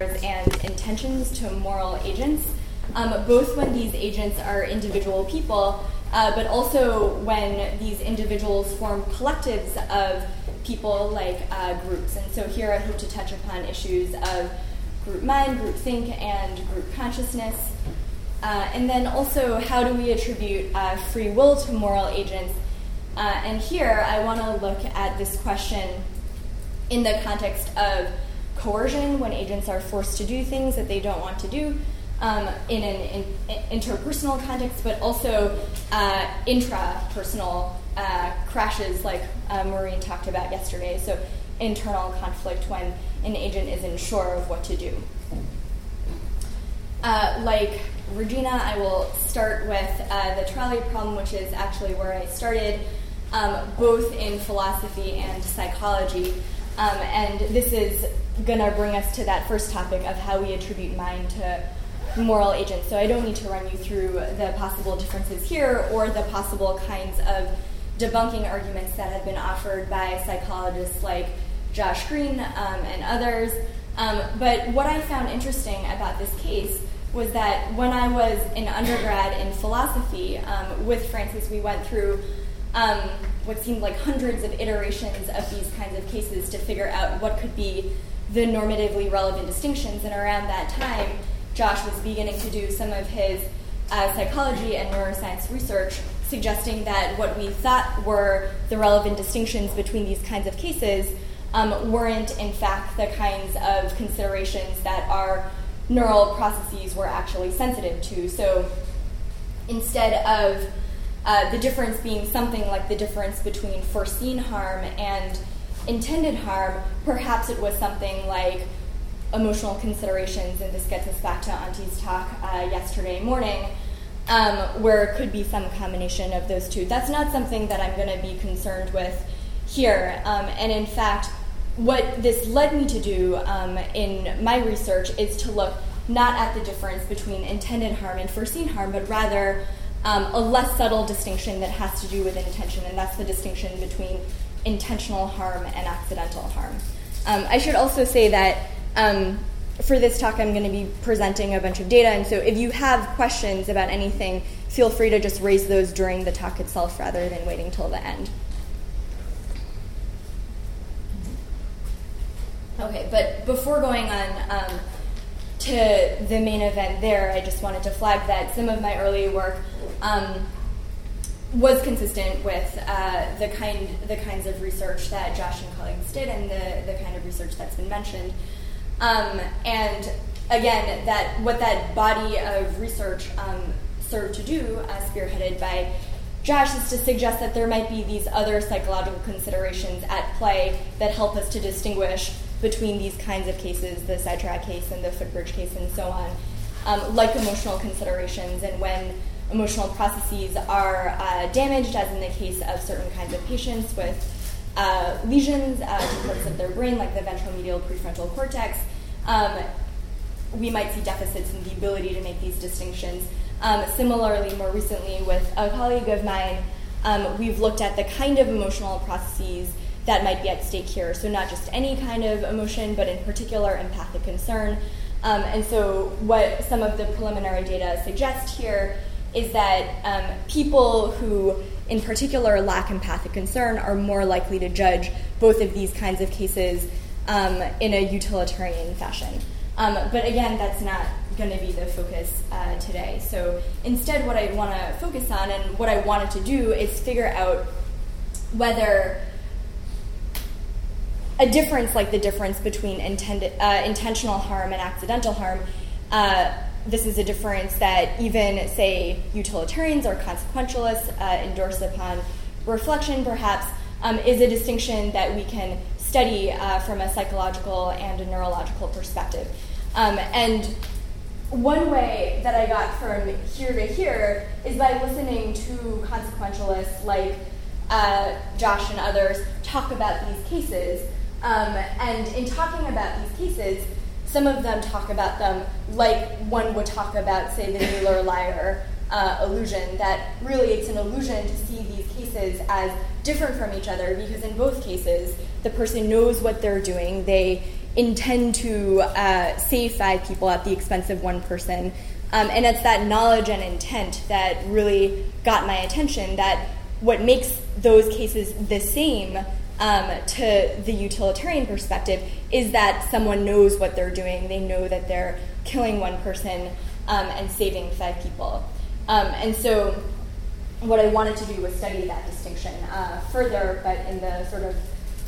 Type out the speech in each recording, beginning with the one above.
and intentions to moral agents, um, both when these agents are individual people, uh, but also when these individuals form collectives of people like uh, groups. And so here I hope to touch upon issues of group mind, group think, and group consciousness. Uh, and then also, how do we attribute uh, free will to moral agents? Uh, and here I want to look at this question in the context of coercion when agents are forced to do things that they don't want to do um, in an in, interpersonal context, but also uh, intrapersonal uh, crashes like uh, Maureen talked about yesterday. So, internal conflict when an agent isn't sure of what to do. Uh, like Regina, I will start with uh, the trolley problem, which is actually where I started, um, both in philosophy and psychology. Um, and this is going to bring us to that first topic of how we attribute mind to moral agents. So I don't need to run you through the possible differences here or the possible kinds of debunking arguments that have been offered by psychologists like Josh Greene um, and others. Um, but what I found interesting about this case was that when I was in undergrad in philosophy um, with Francis, we went through um, what seemed like hundreds of iterations of these kinds of cases to figure out what could be the normatively relevant distinctions. And around that time, Josh was beginning to do some of his uh, psychology and neuroscience research, suggesting that what we thought were the relevant distinctions between these kinds of cases um, weren't, in fact, the kinds of considerations that our neural processes were actually sensitive to. So instead of uh, the difference being something like the difference between foreseen harm and intended harm, perhaps it was something like emotional considerations, and this gets us back to Antti's talk uh, yesterday morning, um, where it could be some combination of those two. That's not something that I'm going to be concerned with here. Um, and in fact, what this led me to do um, in my research is to look not at the difference between intended harm and foreseen harm, but rather um, a less subtle distinction that has to do with intention, and that's the distinction between intentional harm and accidental harm. Um, I should also say that um, for this talk, I'm going to be presenting a bunch of data, and so if you have questions about anything, feel free to just raise those during the talk itself rather than waiting till the end. Okay, but before going on um, to the main event there, I just wanted to flag that some of my early work um, was consistent with uh, the kind the kinds of research that Josh and colleagues did, and the the kind of research that's been mentioned. Um, and again, that what that body of research um, served to do, uh, spearheaded by Josh, is to suggest that there might be these other psychological considerations at play that help us to distinguish between these kinds of cases, the sidetrack case and the footbridge case, and so on, um, like emotional considerations, and when emotional processes are uh, damaged, as in the case of certain kinds of patients with uh, lesions uh, parts of their brain, like the ventromedial prefrontal cortex, um, we might see deficits in the ability to make these distinctions. Um, similarly, more recently, with a colleague of mine, um, we've looked at the kind of emotional processes that might be at stake here. So, not just any kind of emotion, but in particular, empathic concern. Um, and so, what some of the preliminary data suggest here is that um, people who, in particular, lack empathic concern are more likely to judge both of these kinds of cases um, in a utilitarian fashion. Um, but again, that's not going to be the focus uh, today. So instead, what I want to focus on and what I wanted to do is figure out whether a difference like the difference between intended, uh, intentional harm and accidental harm. Uh, this is a difference that even, say, utilitarians or consequentialists uh, endorse upon reflection, perhaps, um, is a distinction that we can study uh, from a psychological and a neurological perspective. Um, and one way that I got from here to here is by listening to consequentialists like uh, Josh and others talk about these cases um, and in talking about these cases, some of them talk about them like one would talk about, say, the Mueller-Lyer uh, illusion, that really it's an illusion to see these cases as different from each other because in both cases, the person knows what they're doing. They intend to uh, save five people at the expense of one person. Um, and it's that knowledge and intent that really got my attention. That what makes those cases the same um, to the utilitarian perspective is that someone knows what they're doing. They know that they're killing one person um, and saving five people. Um, and so, what I wanted to do was study that distinction uh, further, but in the sort of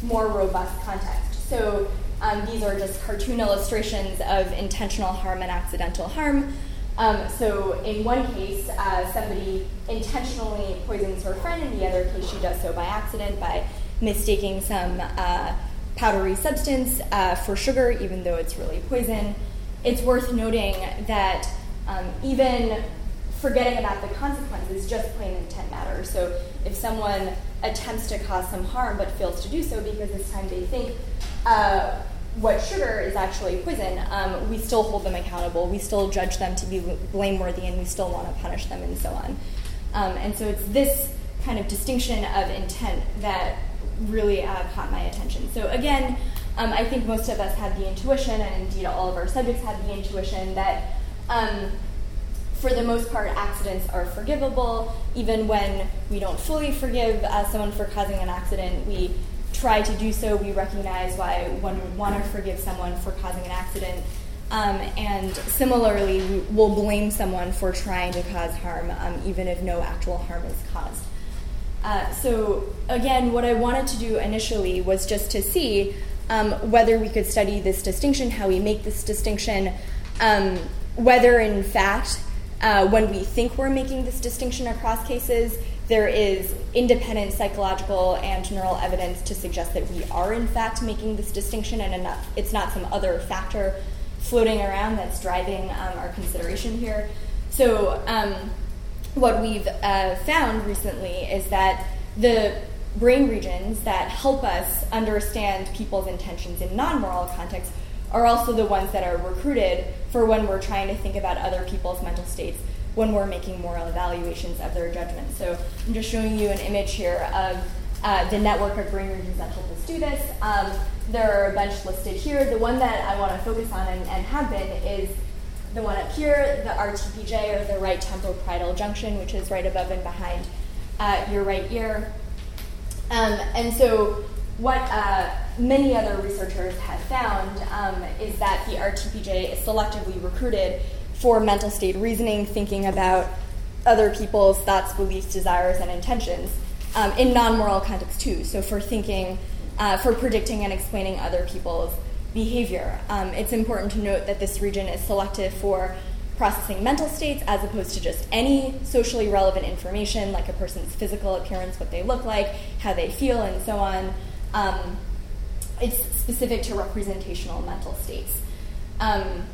more robust context. So, um, these are just cartoon illustrations of intentional harm and accidental harm. Um, so, in one case, uh, somebody intentionally poisons her friend, in the other case, she does so by accident by mistaking some uh, powdery substance uh, for sugar, even though it's really poison. It's worth noting that um, even forgetting about the consequences, just plain intent matters. So if someone attempts to cause some harm but fails to do so because this time they think uh, what sugar is actually poison, um, we still hold them accountable. We still judge them to be blameworthy and we still want to punish them and so on. Um, and so it's this kind of distinction of intent that really uh, caught my attention. So again, um, I think most of us have the intuition, and indeed all of our subjects have the intuition that um, for the most part, accidents are forgivable. Even when we don't fully forgive uh, someone for causing an accident, we try to do so. We recognize why one would want to forgive someone for causing an accident. Um, and similarly, we will blame someone for trying to cause harm, um, even if no actual harm is caused. Uh, so, again, what I wanted to do initially was just to see um, whether we could study this distinction, how we make this distinction, um, whether in fact, uh, when we think we're making this distinction across cases, there is independent psychological and neural evidence to suggest that we are in fact making this distinction and enough, it's not some other factor floating around that's driving um, our consideration here. So, um, what we've uh, found recently is that the brain regions that help us understand people's intentions in non moral contexts are also the ones that are recruited for when we're trying to think about other people's mental states when we're making moral evaluations of their judgments. So I'm just showing you an image here of uh, the network of brain regions that help us do this. Um, there are a bunch listed here. The one that I want to focus on and, and have been is the one up here, the RTPJ, or the right temporoparietal junction, which is right above and behind uh, your right ear. Um, and so, what uh, many other researchers have found um, is that the RTPJ is selectively recruited for mental state reasoning, thinking about other people's thoughts, beliefs, desires, and intentions um, in non moral contexts, too. So, for thinking, uh, for predicting and explaining other people's behavior. Um, it's important to note that this region is selective for processing mental states as opposed to just any socially relevant information like a person's physical appearance, what they look like, how they feel, and so on. Um, it's specific to representational mental states um,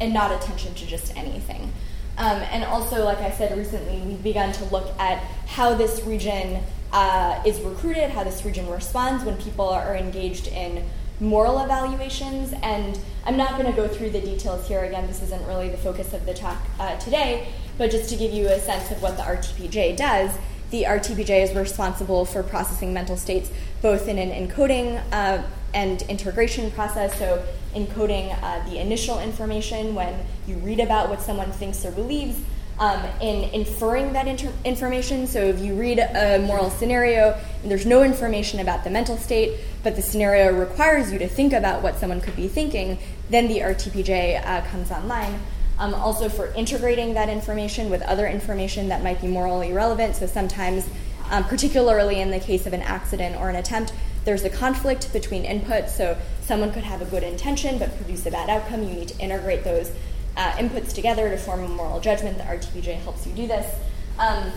and not attention to just anything. Um, and also, like I said recently, we've begun to look at how this region uh, is recruited, how this region responds when people are engaged in moral evaluations. And I'm not going to go through the details here. Again, this isn't really the focus of the talk uh, today, but just to give you a sense of what the RTPJ does, the RTPJ is responsible for processing mental states both in an encoding uh, and integration process. So, encoding uh, the initial information when you read about what someone thinks or believes, um, in inferring that inter- information. So if you read a moral scenario and there's no information about the mental state, but the scenario requires you to think about what someone could be thinking, then the RTPJ uh, comes online. Um, also for integrating that information with other information that might be morally relevant. So sometimes, um, particularly in the case of an accident or an attempt, there's a conflict between inputs. So someone could have a good intention but produce a bad outcome. You need to integrate those uh, inputs together to form a moral judgment. The RTPJ helps you do this. Um,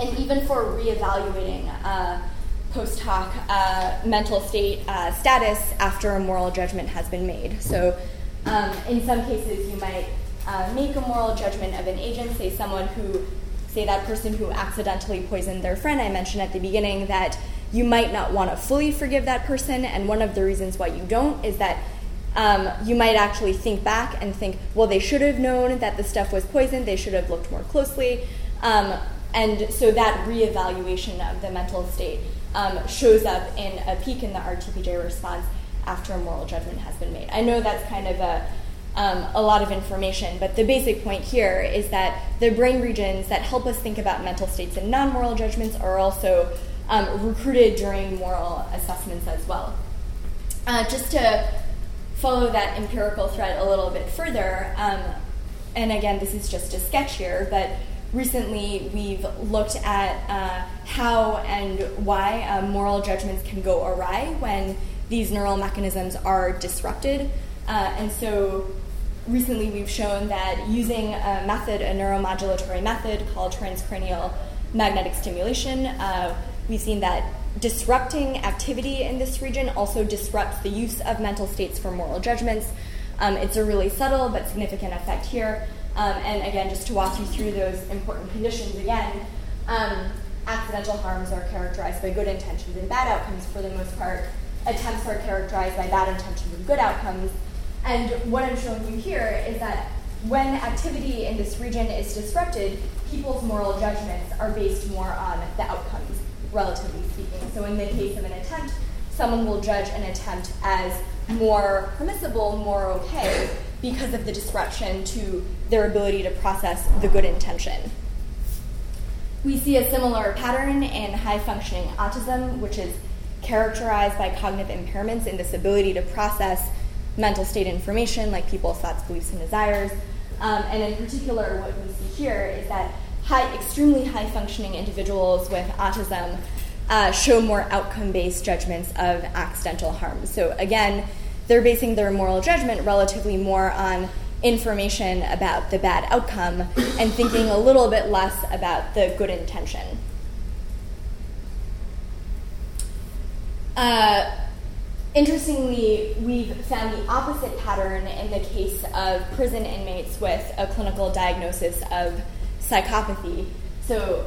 and even for reevaluating uh, post hoc uh, mental state uh, status after a moral judgment has been made. So, um, in some cases, you might uh, make a moral judgment of an agent, say someone who, say that person who accidentally poisoned their friend. I mentioned at the beginning that you might not want to fully forgive that person, and one of the reasons why you don't is that um, you might actually think back and think, well, they should have known that the stuff was poisoned, they should have looked more closely. Um, and so that reevaluation of the mental state um, shows up in a peak in the RTPJ response after a moral judgment has been made. I know that's kind of a um, a lot of information, but the basic point here is that the brain regions that help us think about mental states and non moral judgments are also um, recruited during moral assessments as well. Uh, just to follow that empirical thread a little bit further, um, and again, this is just a sketch here, but recently we've looked at uh, how and why uh, moral judgments can go awry when these neural mechanisms are disrupted. Uh, and so recently we've shown that using a method, a neuromodulatory method called transcranial magnetic stimulation, uh, we've seen that disrupting activity in this region also disrupts the use of mental states for moral judgments. Um, it's a really subtle but significant effect here. Um, and again, just to walk you through those important conditions again, um, accidental harms are characterized by good intentions and bad outcomes for the most part. Attempts are characterized by bad intentions and good outcomes. And what I'm showing you here is that when activity in this region is disrupted, people's moral judgments are based more on the outcomes, relatively speaking. So in the case of an attempt, someone will judge an attempt as more permissible, more okay, because of the disruption to their ability to process the good intention. We see a similar pattern in high functioning autism, which is characterized by cognitive impairments in this ability to process mental state information like people's thoughts, beliefs, and desires. Um, and in particular, what we see here is that high, extremely high functioning individuals with autism uh, show more outcome based judgments of accidental harm. So, again, they're basing their moral judgment relatively more on information about the bad outcome and thinking a little bit less about the good intention. Uh, interestingly, we've found the opposite pattern in the case of prison inmates with a clinical diagnosis of psychopathy. So,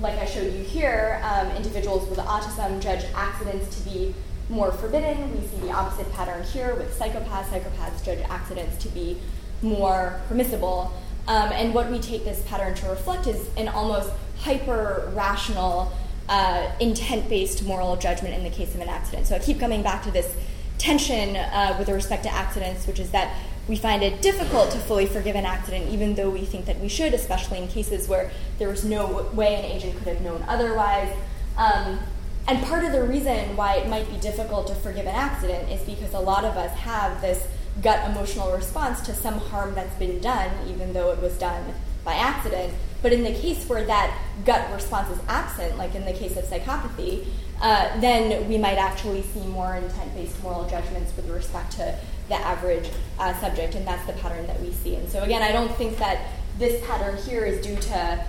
like I showed you here, um, individuals with autism judge accidents to be more forbidden. We see the opposite pattern here with psychopaths. Psychopaths judge accidents to be more permissible. Um, and what we take this pattern to reflect is an almost hyper rational, uh, intent based moral judgment in the case of an accident. So I keep coming back to this tension uh, with respect to accidents, which is that we find it difficult to fully forgive an accident, even though we think that we should, especially in cases where there was no way an agent could have known otherwise. Um, and part of the reason why it might be difficult to forgive an accident is because a lot of us have this gut emotional response to some harm that's been done, even though it was done by accident. But in the case where that gut response is absent, like in the case of psychopathy, uh, then we might actually see more intent based moral judgments with respect to the average uh, subject, and that's the pattern that we see. And so, again, I don't think that this pattern here is due to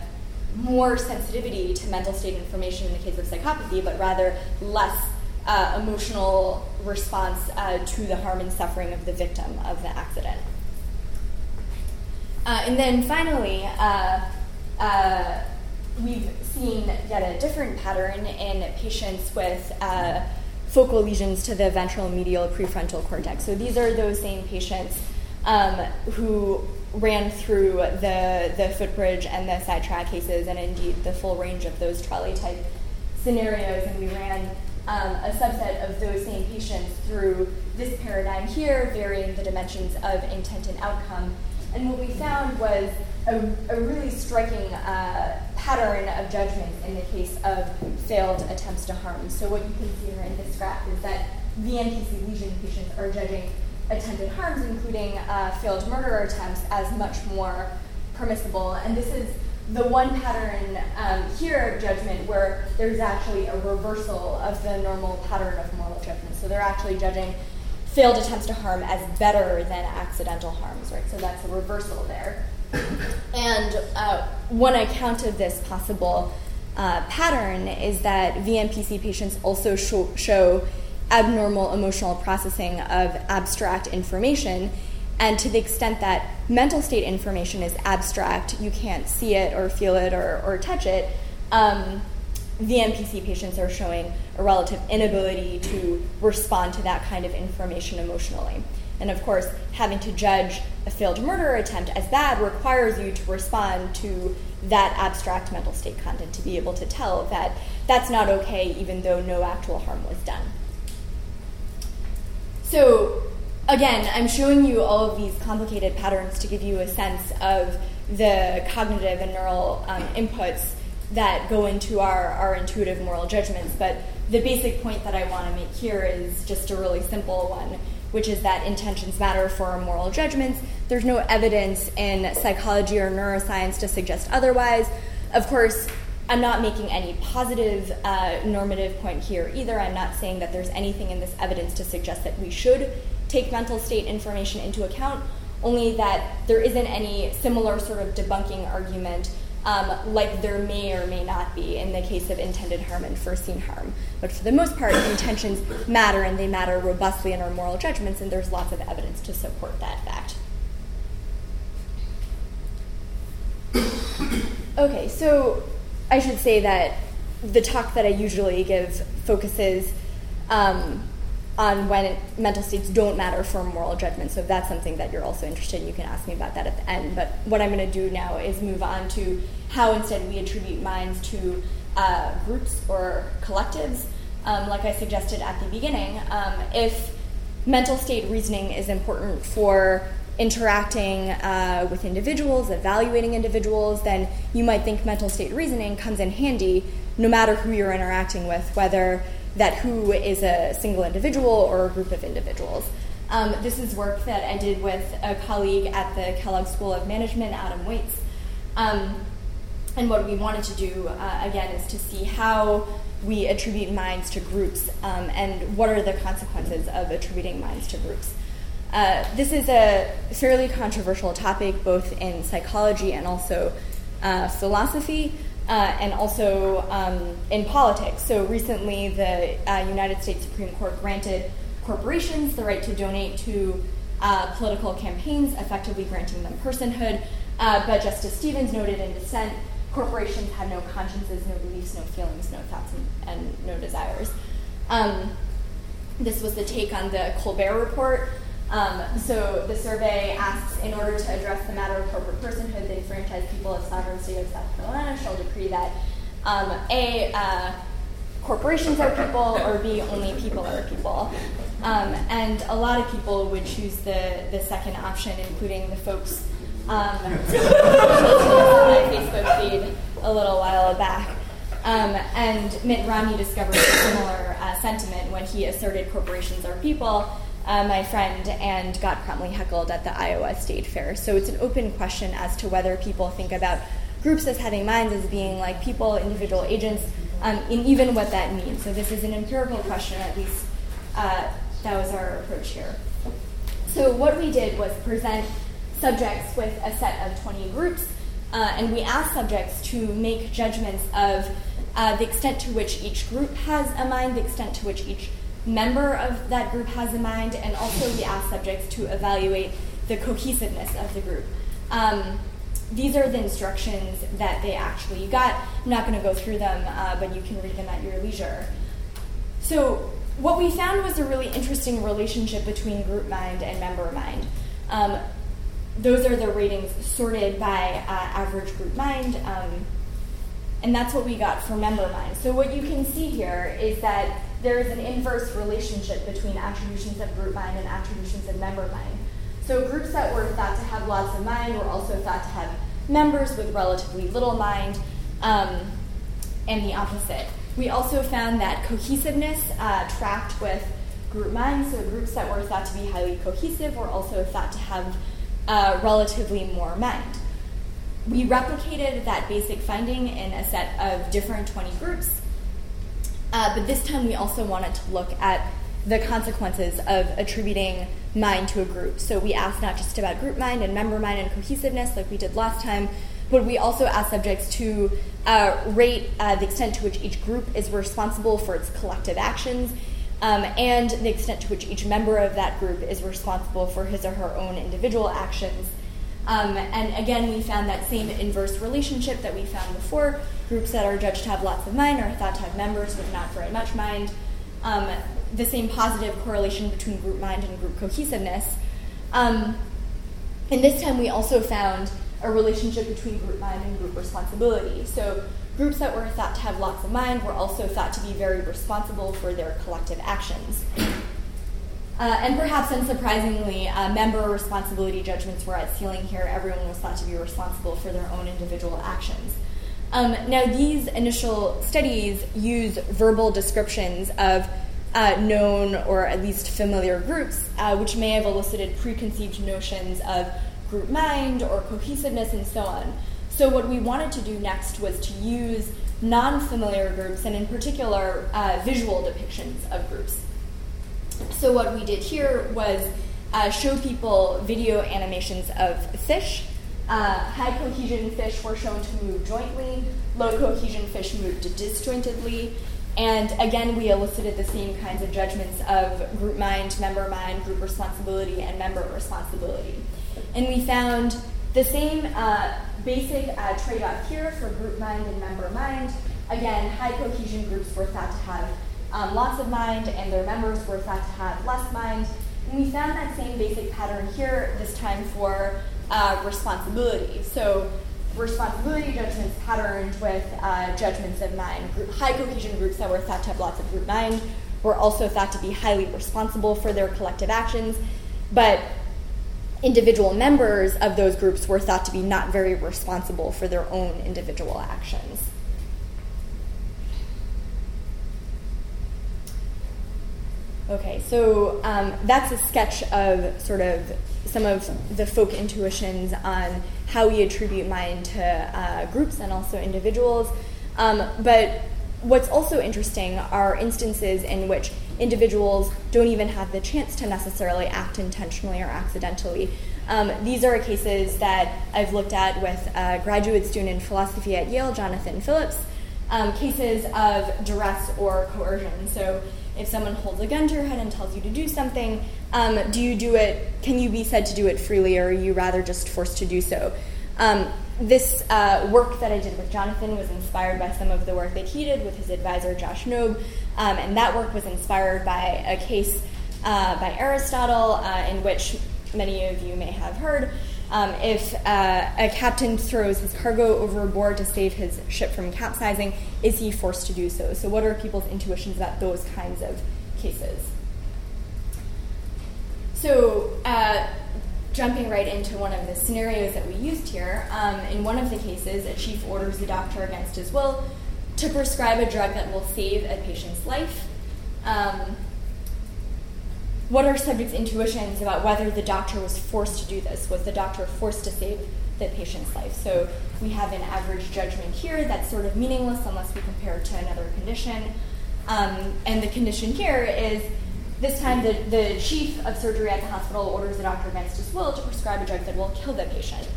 more sensitivity to mental state information in the case of psychopathy, but rather less uh, emotional response uh, to the harm and suffering of the victim of the accident. Uh, and then finally, uh, uh, we've seen yet a different pattern in patients with uh, focal lesions to the ventral medial prefrontal cortex. So these are those same patients um, who ran through the, the footbridge and the sidetrack cases, and indeed the full range of those trolley type scenarios. And we ran um, a subset of those same patients through this paradigm here, varying the dimensions of intent and outcome. And what we found was a, a really striking uh, pattern of judgments in the case of failed attempts to harm. So, what you can see here in this graph is that VMPC lesion patients are judging attempted harms, including uh, failed murder attempts, as much more permissible. And this is the one pattern um, here of judgment where there's actually a reversal of the normal pattern of moral judgment. So they're actually judging failed attempts to harm as better than accidental harms, right? So that's a reversal there. And uh, one account of this possible uh, pattern is that VMPC patients also show, show abnormal emotional processing of abstract information. And to the extent that mental state information is abstract, you can't see it or feel it or, or touch it, um, VMPC patients are showing a relative inability to respond to that kind of information emotionally. And of course, having to judge a failed murder attempt as bad requires you to respond to that abstract mental state content to be able to tell that that's not okay, even though no actual harm was done. So, again, I'm showing you all of these complicated patterns to give you a sense of the cognitive and neural um, inputs that go into our, our intuitive moral judgments. But the basic point that I want to make here is just a really simple one, which is that intentions matter for our moral judgments. There's no evidence in psychology or neuroscience to suggest otherwise. Of course, I'm not making any positive uh, normative point here either. I'm not saying that there's anything in this evidence to suggest that we should take mental state information into account, only that there isn't any similar sort of debunking argument um, like there may or may not be in the case of intended harm and foreseen harm. But for the most part, intentions matter and they matter robustly in our moral judgments, and there's lots of evidence to support that fact. okay, so I should say that the talk that I usually give focuses um, on when mental states don't matter for moral judgment. So if that's something that you're also interested in, you can ask me about that at the end. But what I'm going to do now is move on to how instead we attribute minds to uh, groups or collectives. Um, like I suggested at the beginning, um, if mental state reasoning is important for interacting uh, with individuals, evaluating individuals, then you might think mental state reasoning comes in handy no matter who you're interacting with, whether that who is a single individual or a group of individuals. Um, this is work that I did with a colleague at the Kellogg School of Management, Adam Waytz. Um, and what we wanted to do, uh, again, is to see how we attribute minds to groups um, and what are the consequences of attributing minds to groups. Uh, this is a fairly controversial topic both in psychology and also uh, philosophy uh, and also um, in politics. So recently, the uh, United States Supreme Court granted corporations the right to donate to uh, political campaigns, effectively granting them personhood. Uh, but Justice Stevens noted in dissent corporations have no consciences, no beliefs, no feelings, no thoughts, and, and no desires. Um, this was the take on the Colbert Report, um, so the survey asks, in order to address the matter of corporate personhood, the enfranchised people of sovereign state of South Carolina shall decree that um, a uh, corporations are people, or b only people are people. Um, and a lot of people would choose the the second option, including the folks um, on my Facebook feed a little while back. Um, and Mitt Romney discovered a similar uh, sentiment when he asserted corporations are people uh, my friend and got promptly heckled at the Iowa State Fair. So it's an open question as to whether people think about groups as having minds as being like people, individual agents, um, and even what that means. So this is an empirical question, at least uh, that was our approach here. So what we did was present subjects with a set of 20 groups, uh, and we asked subjects to make judgments of uh, the extent to which each group has a mind, the extent to which each member of that group has in mind, and also we ask subjects to evaluate the cohesiveness of the group. Um, these are the instructions that they actually got. I'm not going to go through them, uh, but you can read them at your leisure. So, what we found was a really interesting relationship between group mind and member mind. Um, those are the ratings sorted by uh, average group mind, um, and that's what we got for member mind. So, what you can see here is that there is an inverse relationship between attributions of group mind and attributions of member mind. So groups that were thought to have lots of mind were also thought to have members with relatively little mind, um, and the opposite. We also found that cohesiveness uh, tracked with group mind, so groups that were thought to be highly cohesive were also thought to have uh, relatively more mind. We replicated that basic finding in a set of different 20 groups, uh, but this time we also wanted to look at the consequences of attributing mind to a group. So we asked not just about group mind and member mind and cohesiveness like we did last time, but we also asked subjects to uh, rate uh, the extent to which each group is responsible for its collective actions um, and the extent to which each member of that group is responsible for his or her own individual actions. Um, and again, we found that same inverse relationship that we found before Groups that are judged to have lots of mind are thought to have members with not very much mind. Um, the same positive correlation between group mind and group cohesiveness. Um, and this time we also found a relationship between group mind and group responsibility. So groups that were thought to have lots of mind were also thought to be very responsible for their collective actions. Uh, and perhaps unsurprisingly, uh, member responsibility judgments were at ceiling here. Everyone was thought to be responsible for their own individual actions. Um, now, these initial studies use verbal descriptions of uh, known or at least familiar groups, uh, which may have elicited preconceived notions of group mind or cohesiveness and so on. So, what we wanted to do next was to use non familiar groups and, in particular, uh, visual depictions of groups. So, what we did here was uh, show people video animations of fish. Uh, high cohesion fish were shown to move jointly, low cohesion fish moved disjointedly, and again, we elicited the same kinds of judgments of group mind, member mind, group responsibility, and member responsibility. And we found the same uh, basic uh, trade off here for group mind and member mind. Again, high cohesion groups were thought to have um, lots of mind, and their members were thought to have less mind. And we found that same basic pattern here, this time for uh, responsibility. So responsibility judgments patterned with uh, judgments of mind. Group, high cohesion groups that were thought to have lots of group mind were also thought to be highly responsible for their collective actions, but individual members of those groups were thought to be not very responsible for their own individual actions. Okay, so um, that's a sketch of sort of some of the folk intuitions on how we attribute mind to uh, groups and also individuals. Um, but what's also interesting are instances in which individuals don't even have the chance to necessarily act intentionally or accidentally. Um, these are cases that I've looked at with a graduate student in philosophy at Yale, Jonathan Phillips, um, cases of duress or coercion. So if someone holds a gun to your head and tells you to do something, um, do you do it? Can you be said to do it freely, or are you rather just forced to do so? Um, this uh, work that I did with Jonathan was inspired by some of the work that he did with his advisor Josh Knobe, um, and that work was inspired by a case uh, by Aristotle uh, in which many of you may have heard. Um, if uh, a captain throws his cargo overboard to save his ship from capsizing, is he forced to do so? So, what are people's intuitions about those kinds of cases? So, uh, jumping right into one of the scenarios that we used here, um, in one of the cases, a chief orders the doctor against his will to prescribe a drug that will save a patient's life. Um, what are subjects' intuitions about whether the doctor was forced to do this? Was the doctor forced to save the patient's life? So we have an average judgment here that's sort of meaningless unless we compare it to another condition. Um, and the condition here is this time the, the chief of surgery at the hospital orders the doctor against his will to prescribe a drug that will kill the patient.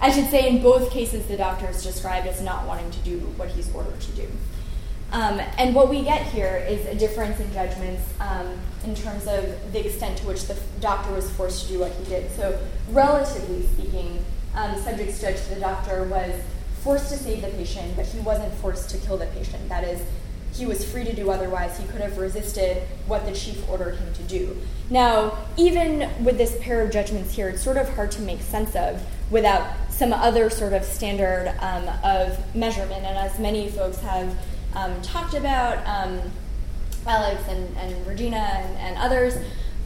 I should say in both cases the doctor is described as not wanting to do what he's ordered to do. Um, and what we get here is a difference in judgments um, in terms of the extent to which the doctor was forced to do what he did. So, relatively speaking, um, subjects judged the doctor was forced to save the patient, but he wasn't forced to kill the patient. That is, he was free to do otherwise. He could have resisted what the chief ordered him to do. Now, even with this pair of judgments here, it's sort of hard to make sense of without some other sort of standard um, of measurement. And as many folks have um, talked about, um, Alex and, and Regina and, and others,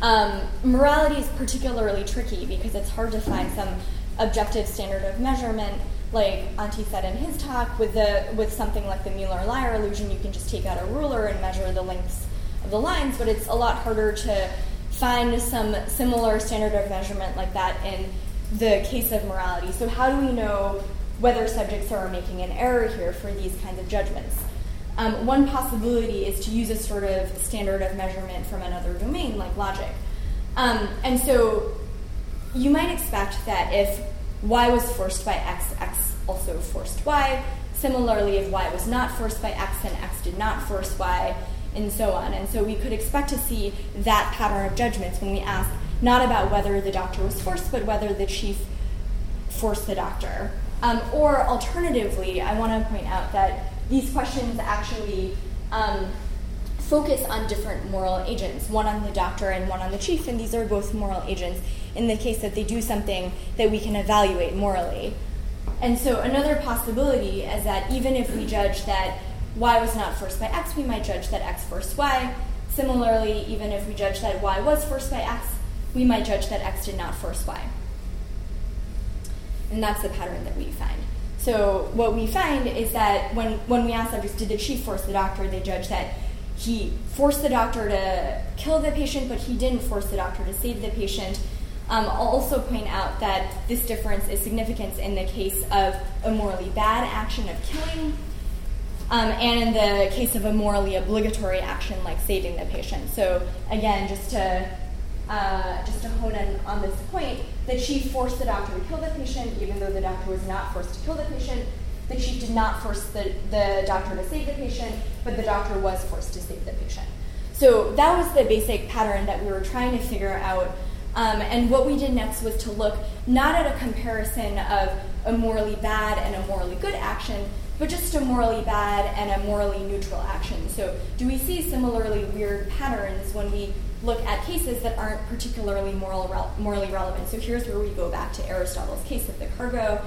um, morality is particularly tricky because it's hard to find some objective standard of measurement. Like Antti said in his talk, with the with something like the Mueller-Lyer illusion, you can just take out a ruler and measure the lengths of the lines, but it's a lot harder to find some similar standard of measurement like that in the case of morality. So how do we know whether subjects are making an error here for these kinds of judgments? Um, one possibility is to use a sort of standard of measurement from another domain, like logic. Um, and so you might expect that if y was forced by x, x also forced y. Similarly, if y was not forced by x, then x did not force y, and so on. And so we could expect to see that pattern of judgments when we ask not about whether the doctor was forced, but whether the chief forced the doctor. Um, or alternatively, I want to point out that these questions actually um, focus on different moral agents, one on the doctor and one on the chief, and these are both moral agents in the case that they do something that we can evaluate morally. And so another possibility is that even if we judge that y was not forced by x, we might judge that x forced y. Similarly, even if we judge that y was forced by x, we might judge that x did not force y. And that's the pattern that we find. So what we find is that when, when we ask subjects, did the chief force the doctor, they judge that he forced the doctor to kill the patient, but he didn't force the doctor to save the patient. Um, I'll also point out that this difference is significant in the case of a morally bad action of killing, um, and in the case of a morally obligatory action like saving the patient. So again, just to uh, just to hone in on this point, the chief forced the doctor to kill the patient, even though the doctor was not forced to kill the patient. The chief did not force the, the doctor to save the patient, but the doctor was forced to save the patient. So that was the basic pattern that we were trying to figure out. Um, and what we did next was to look not at a comparison of a morally bad and a morally good action, but just a morally bad and a morally neutral action. So, do we see similarly weird patterns when we look at cases that aren't particularly moral, morally relevant? So, here's where we go back to Aristotle's case of the cargo.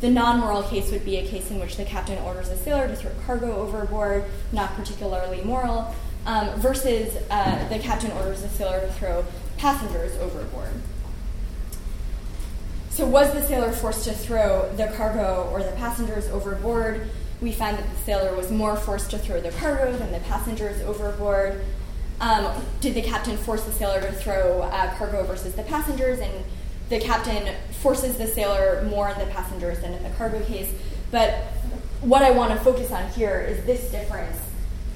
The non moral case would be a case in which the captain orders a sailor to throw cargo overboard, not particularly moral, um, versus uh, the captain orders a sailor to throw passengers overboard. So, was the sailor forced to throw the cargo or the passengers overboard? We found that the sailor was more forced to throw the cargo than the passengers overboard. Um, did the captain force the sailor to throw uh, cargo versus the passengers? And the captain forces the sailor more on the passengers than in the cargo case. But what I want to focus on here is this difference,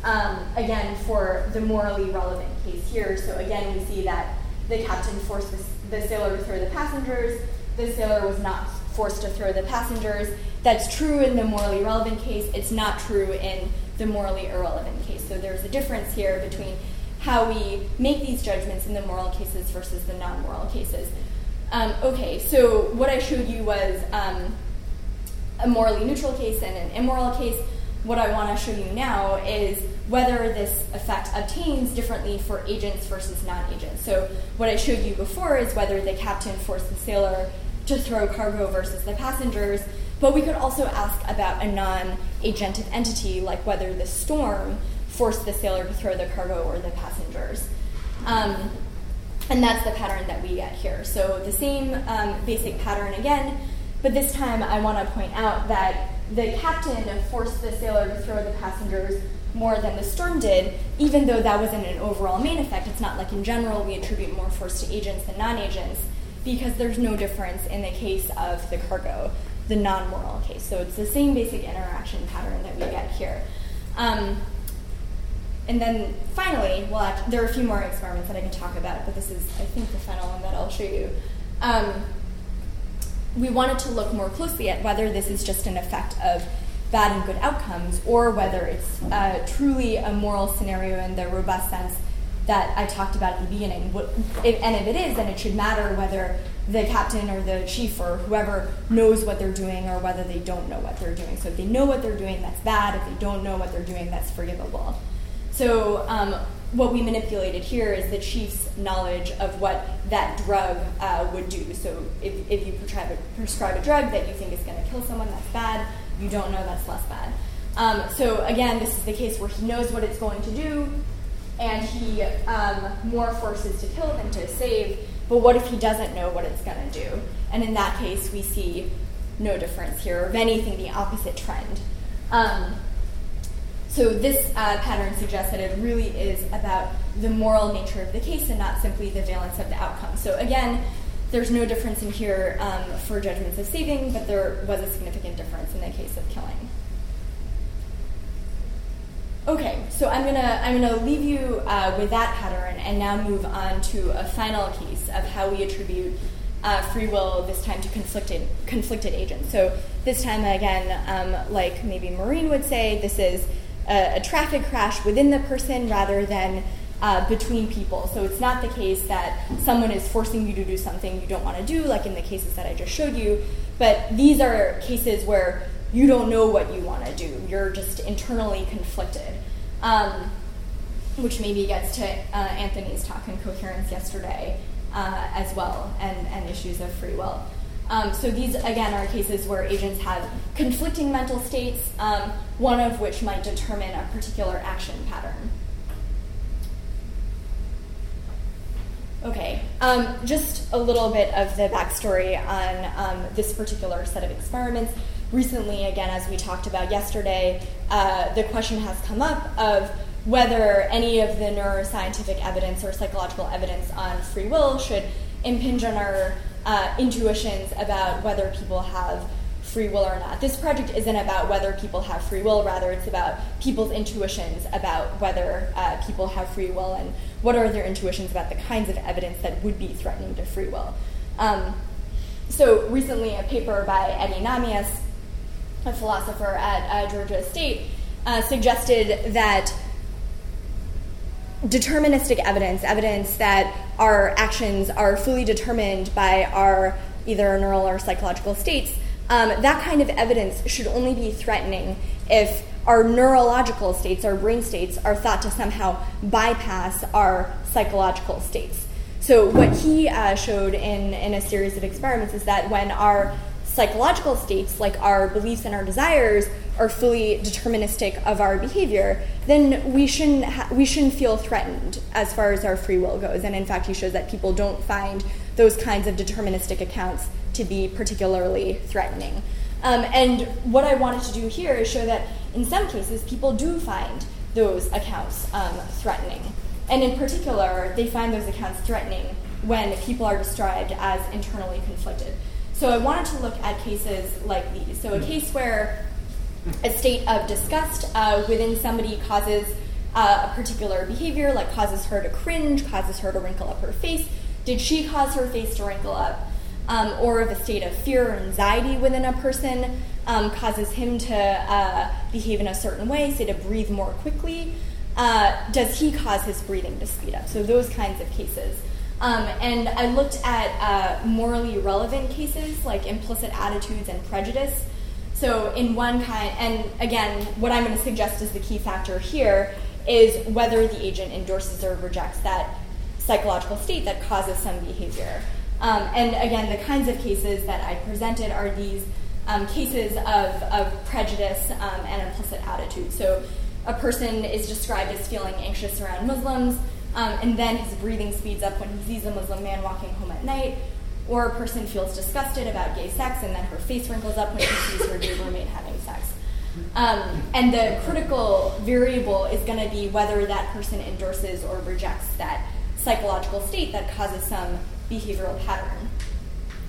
um, again, for the morally relevant case here. So, again, we see that the captain forced the, the sailor to throw the passengers the sailor was not forced to throw the passengers. That's true in the morally relevant case. It's not true in the morally irrelevant case. So there's a difference here between how we make these judgments in the moral cases versus the non moral cases. Um, okay, so what I showed you was um, a morally neutral case and an immoral case. What I want to show you now is whether this effect obtains differently for agents versus non agents. So, what I showed you before is whether the captain forced the sailor to throw cargo versus the passengers, but we could also ask about a non agentive entity, like whether the storm forced the sailor to throw the cargo or the passengers. Um, and that's the pattern that we get here. So, the same um, basic pattern again, but this time I want to point out that the captain forced the sailor to throw the passengers more than the storm did, even though that wasn't an overall main effect. It's not like in general we attribute more force to agents than non agents because there's no difference in the case of the cargo, the non moral case. So it's the same basic interaction pattern that we get here. Um, and then finally, well, there are a few more experiments that I can talk about, but this is, I think, the final one that I'll show you. Um, we wanted to look more closely at whether this is just an effect of bad and good outcomes or whether it's uh, truly a moral scenario in the robust sense that I talked about at the beginning. and if it is, then it should matter whether the captain or the chief or whoever knows what they're doing or whether they don't know what they're doing. So if they know what they're doing, that's bad. If they don't know what they're doing, that's forgivable. So um, what we manipulated here is the chief's knowledge of what that drug uh, would do. So if, if you prescribe a, prescribe a drug that you think is going to kill someone, that's bad. You don't know, that's less bad. Um, so again, this is the case where he knows what it's going to do and he um, more forces to kill than to save. But what if he doesn't know what it's going to do? And in that case, we see no difference here, or if anything, the opposite trend. Um, so this uh, pattern suggests that it really is about the moral nature of the case and not simply the valence of the outcome. So again, there's no difference in here um, for judgments of saving, but there was a significant difference in the case of killing. Okay, so I'm gonna I'm gonna leave you uh, with that pattern and now move on to a final case of how we attribute uh, free will this time to conflicted conflicted agents. So this time again, um, like maybe Maureen would say, this is a, a traffic crash within the person rather than uh, between people. So it's not the case that someone is forcing you to do something you don't want to do, like in the cases that I just showed you. But these are cases where you don't know what you want to do. You're just internally conflicted. Um, which maybe gets to uh, Anthony's talk on coherence yesterday uh, as well, and, and issues of free will. Um, so these, again, are cases where agents have conflicting mental states, um, one of which might determine a particular action pattern. Okay, um, just a little bit of the backstory on um, this particular set of experiments. Recently, again, as we talked about yesterday, uh, the question has come up of whether any of the neuroscientific evidence or psychological evidence on free will should impinge on our uh, intuitions about whether people have free will or not. This project isn't about whether people have free will, rather, it's about people's intuitions about whether uh, people have free will and what are their intuitions about the kinds of evidence that would be threatening to free will. Um, so, recently, a paper by Eddie Nahmias, a philosopher at uh, Georgia State, uh, suggested that deterministic evidence, evidence that our actions are fully determined by our either neural or psychological states, um, that kind of evidence should only be threatening if our neurological states, our brain states, are thought to somehow bypass our psychological states. So, what he uh, showed in, in a series of experiments is that when our psychological states, like our beliefs and our desires, are fully deterministic of our behavior, then we shouldn't ha- we shouldn't feel threatened as far as our free will goes. And in fact, he shows that people don't find those kinds of deterministic accounts to be particularly threatening. Um, and what I wanted to do here is show that in some cases, people do find those accounts um, threatening. And in particular, they find those accounts threatening when people are described as internally conflicted. So I wanted to look at cases like these. So a case where a state of disgust uh, within somebody causes uh, a particular behavior, like causes her to cringe, causes her to wrinkle up her face. Did she cause her face to wrinkle up? um, or if a state of fear or anxiety within a person um, causes him to uh, behave in a certain way, say to breathe more quickly, uh, does he cause his breathing to speed up? So, those kinds of cases. Um, and I looked at uh, morally relevant cases like implicit attitudes and prejudice. So, in one kind, and again, what I'm going to suggest is the key factor here is whether the agent endorses or rejects that psychological state that causes some behavior. Um, and again, the kinds of cases that I presented are these um, cases of, of prejudice um, and implicit attitude. So a person is described as feeling anxious around Muslims, um, and then his breathing speeds up when he sees a Muslim man walking home at night. Or a person feels disgusted about gay sex, and then her face wrinkles up when she sees her gay roommate having sex. Um, and the critical variable is going to be whether that person endorses or rejects that psychological state that causes some behavioral pattern.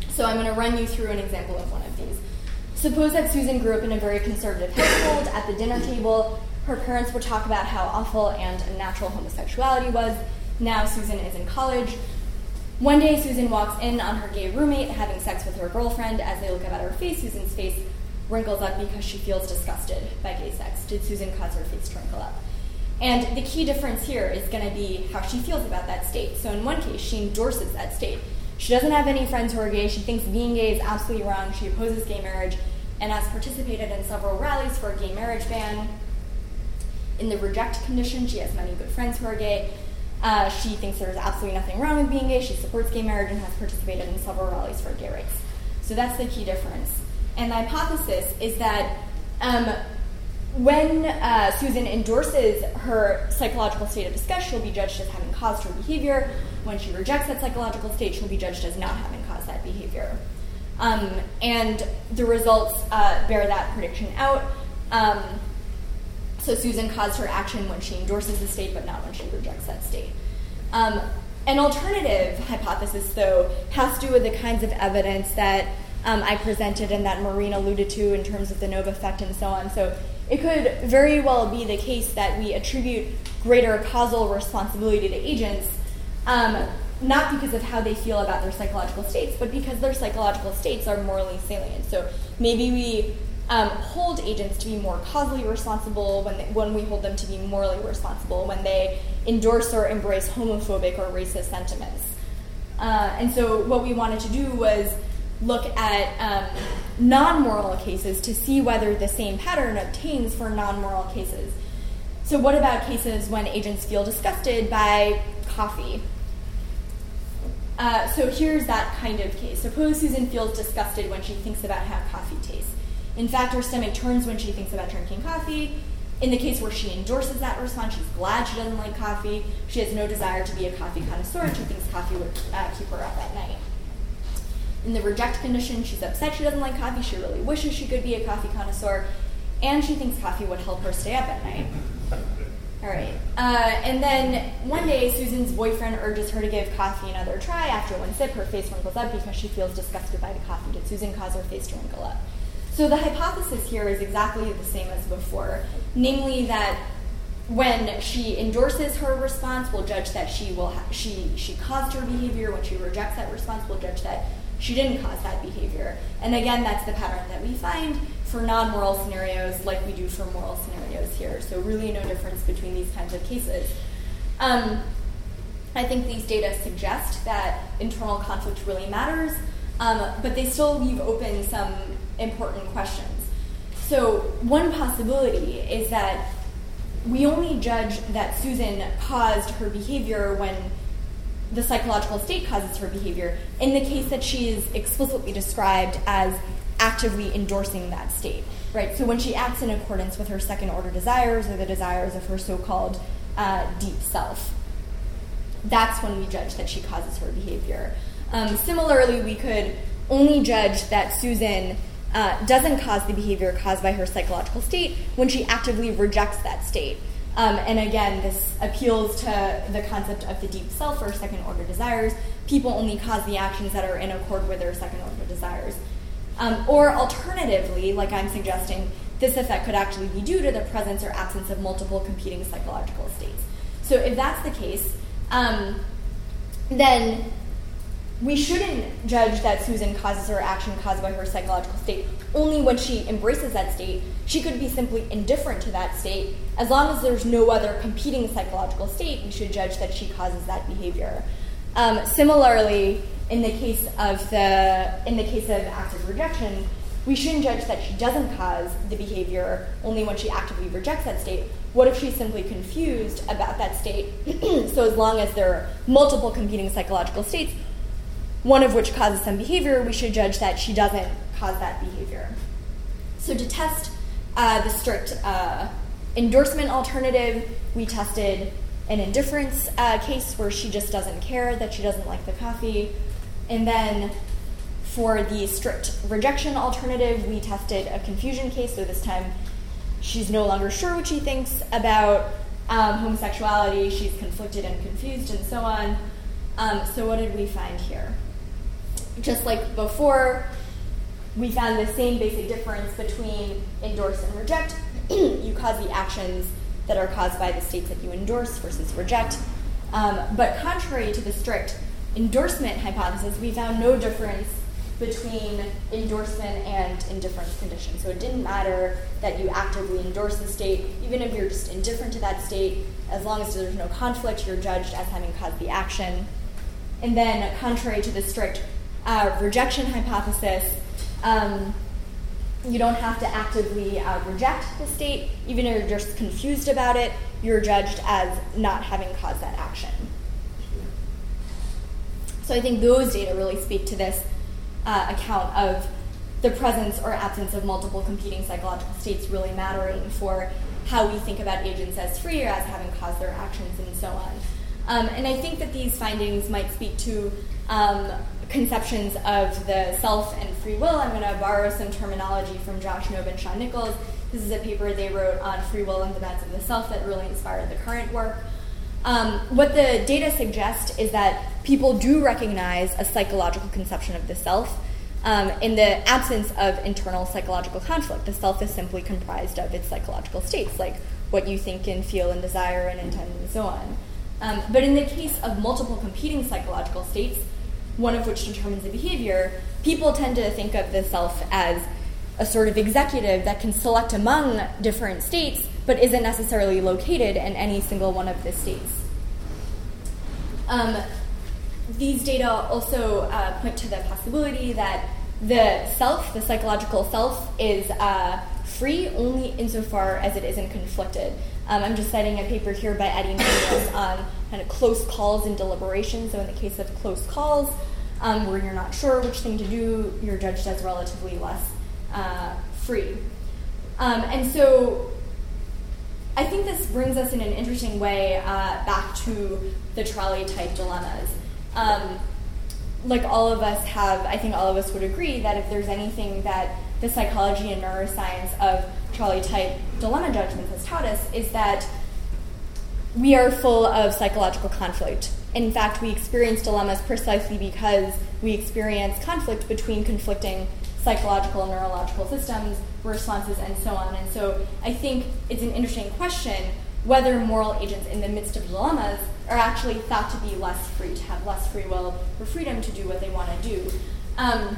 So I'm going to run you through an example of one of these. Suppose that Susan grew up in a very conservative household. At the dinner table, her parents would talk about how awful and unnatural homosexuality was. Now Susan is in college. One day, Susan walks in on her gay roommate having sex with her girlfriend. As they look up at her face, Susan's face wrinkles up because she feels disgusted by gay sex. Did Susan cause her face to wrinkle up? And the key difference here is going to be how she feels about that state. So in one case, she endorses that state. She doesn't have any friends who are gay. She thinks being gay is absolutely wrong. She opposes gay marriage and has participated in several rallies for a gay marriage ban. In the reject condition, she has many good friends who are gay. Uh, she thinks there's absolutely nothing wrong with being gay. She supports gay marriage and has participated in several rallies for gay rights. So that's the key difference. And the hypothesis is that um, when uh, Susan endorses her psychological state of disgust, she'll be judged as having caused her behavior. When she rejects that psychological state, she'll be judged as not having caused that behavior. Um, and the results uh, bear that prediction out. Um, so Susan caused her action when she endorses the state, but not when she rejects that state. Um, an alternative hypothesis, though, has to do with the kinds of evidence that um, I presented and that Maureen alluded to in terms of the Knobe effect and so on. So it could very well be the case that we attribute greater causal responsibility to agents, um, not because of how they feel about their psychological states, but because their psychological states are morally salient. So maybe we um, hold agents to be more causally responsible when, they, when we hold them to be morally responsible, when they endorse or embrace homophobic or racist sentiments. Uh, and so what we wanted to do was look at um, non moral cases to see whether the same pattern obtains for non moral cases. So, what about cases when agents feel disgusted by coffee? Uh, so, here's that kind of case. Suppose Susan feels disgusted when she thinks about how coffee tastes. In fact, her stomach turns when she thinks about drinking coffee. in the case where she endorses that response, she's glad she doesn't like coffee. She has no desire to be a coffee connoisseur, and she thinks coffee would uh, keep her up at night. In the reject condition, she's upset she doesn't like coffee. She really wishes she could be a coffee connoisseur, and she thinks coffee would help her stay up at night. All right. Uh, and then one day, Susan's boyfriend urges her to give coffee another try. After one sip, her face wrinkles up because she feels disgusted by the coffee. Did Susan cause her face to wrinkle up? So the hypothesis here is exactly the same as before, namely that when she endorses her response, we'll judge that she will ha- she she caused her behavior. When she rejects that response, we'll judge that she didn't cause that behavior. And again, that's the pattern that we find for non-moral scenarios like we do for moral scenarios here. So really no difference between these kinds of cases. Um, I think these data suggest that internal conflict really matters, um, but they still leave open some important questions. So one possibility is that we only judge that Susan caused her behavior when the psychological state causes her behavior in the case that she is explicitly described as actively endorsing that state, right? So when she acts in accordance with her second order desires or the desires of her so called uh, deep self, that's when we judge that she causes her behavior. Um, similarly, we could only judge that Susan uh, doesn't cause the behavior caused by her psychological state when she actively rejects that state. Um, and again, this appeals to the concept of the deep self or second order desires. People only cause the actions that are in accord with their second order desires. Um, or alternatively, like I'm suggesting, this effect could actually be due to the presence or absence of multiple competing psychological states. So if that's the case, um, then we shouldn't judge that Susan causes her action caused by her psychological state only when she embraces that state. She could be simply indifferent to that state. As long as there's no other competing psychological state, we should judge that she causes that behavior. Um, similarly, in the case of the in the case of active rejection, we shouldn't judge that she doesn't cause the behavior only when she actively rejects that state. What if she's simply confused about that state? so as long as there are multiple competing psychological states, one of which causes some behavior, we should judge that she doesn't cause that behavior. So to test uh, the strict uh, endorsement alternative, we tested an indifference uh, case where she just doesn't care that she doesn't like the coffee. And then for the strict rejection alternative, we tested a confusion case. So this time she's no longer sure what she thinks about um, homosexuality, she's conflicted and confused, and so on. Um, so, what did we find here? Just like before, we found the same basic difference between endorse and reject. you cause the actions that are caused by the states that you endorse versus reject. Um, but contrary to the strict endorsement hypothesis, we found no difference between endorsement and indifference conditions. So it didn't matter that you actively endorse the state, even if you're just indifferent to that state, as long as there's no conflict, you're judged as having caused the action. And then, contrary to the strict uh, rejection hypothesis, um, you don't have to actively uh, reject the state. Even if you're just confused about it, you're judged as not having caused that action. So I think those data really speak to this uh, account of the presence or absence of multiple competing psychological states really mattering for how we think about agents as free or as having caused their actions and so on. Um, and I think that these findings might speak to um, conceptions of the self and free will. I'm going to borrow some terminology from Josh Knobe and Sean Nichols. This is a paper they wrote on free will and the demands of the self that really inspired the current work. Um, what the data suggest is that people do recognize a psychological conception of the self. Um, in the absence of internal psychological conflict, the self is simply comprised of its psychological states, like what you think and feel and desire and intend and so on. Um, but in the case of multiple competing psychological states, one of which determines the behavior, people tend to think of the self as a sort of executive that can select among different states but isn't necessarily located in any single one of the states. Um, these data also uh, point to the possibility that the self, the psychological self, is uh, free only insofar as it isn't conflicted. Um, I'm just citing a paper here by Eddie Nahmias on kind of close calls and deliberation. So in the case of close calls, um, where you're not sure which thing to do, you're judged as relatively less uh, free. Um, and so I think this brings us in an interesting way uh, back to the trolley type dilemmas. Um, like all of us have, I think all of us would agree that if there's anything that the psychology and neuroscience of trolley type dilemma judgments has taught us, is that we are full of psychological conflict. In fact, we experience dilemmas precisely because we experience conflict between conflicting psychological and neurological systems, responses, and so on. And so I think it's an interesting question whether moral agents in the midst of dilemmas are actually thought to be less free, to have less free will or freedom to do what they want to do. Um,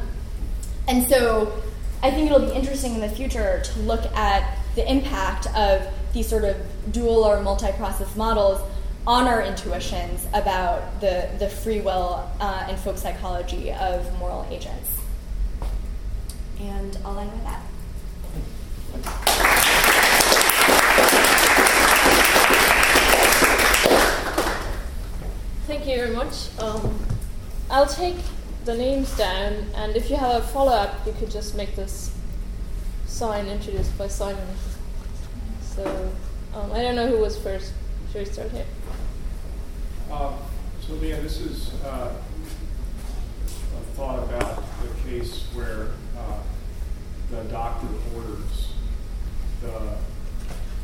and so I think it'll be interesting in the future to look at the impact of these sort of dual or multi process models on our intuitions about the, the free will uh, and folk psychology of moral agents. And I'll end with that. Thank you very much. Um, I'll take the names down, and if you have a follow up, you could just make this sign introduced by Simon. So um, I don't know who was first. Should we start here? So, Leah, this is uh, a thought about the case where uh, the doctor orders the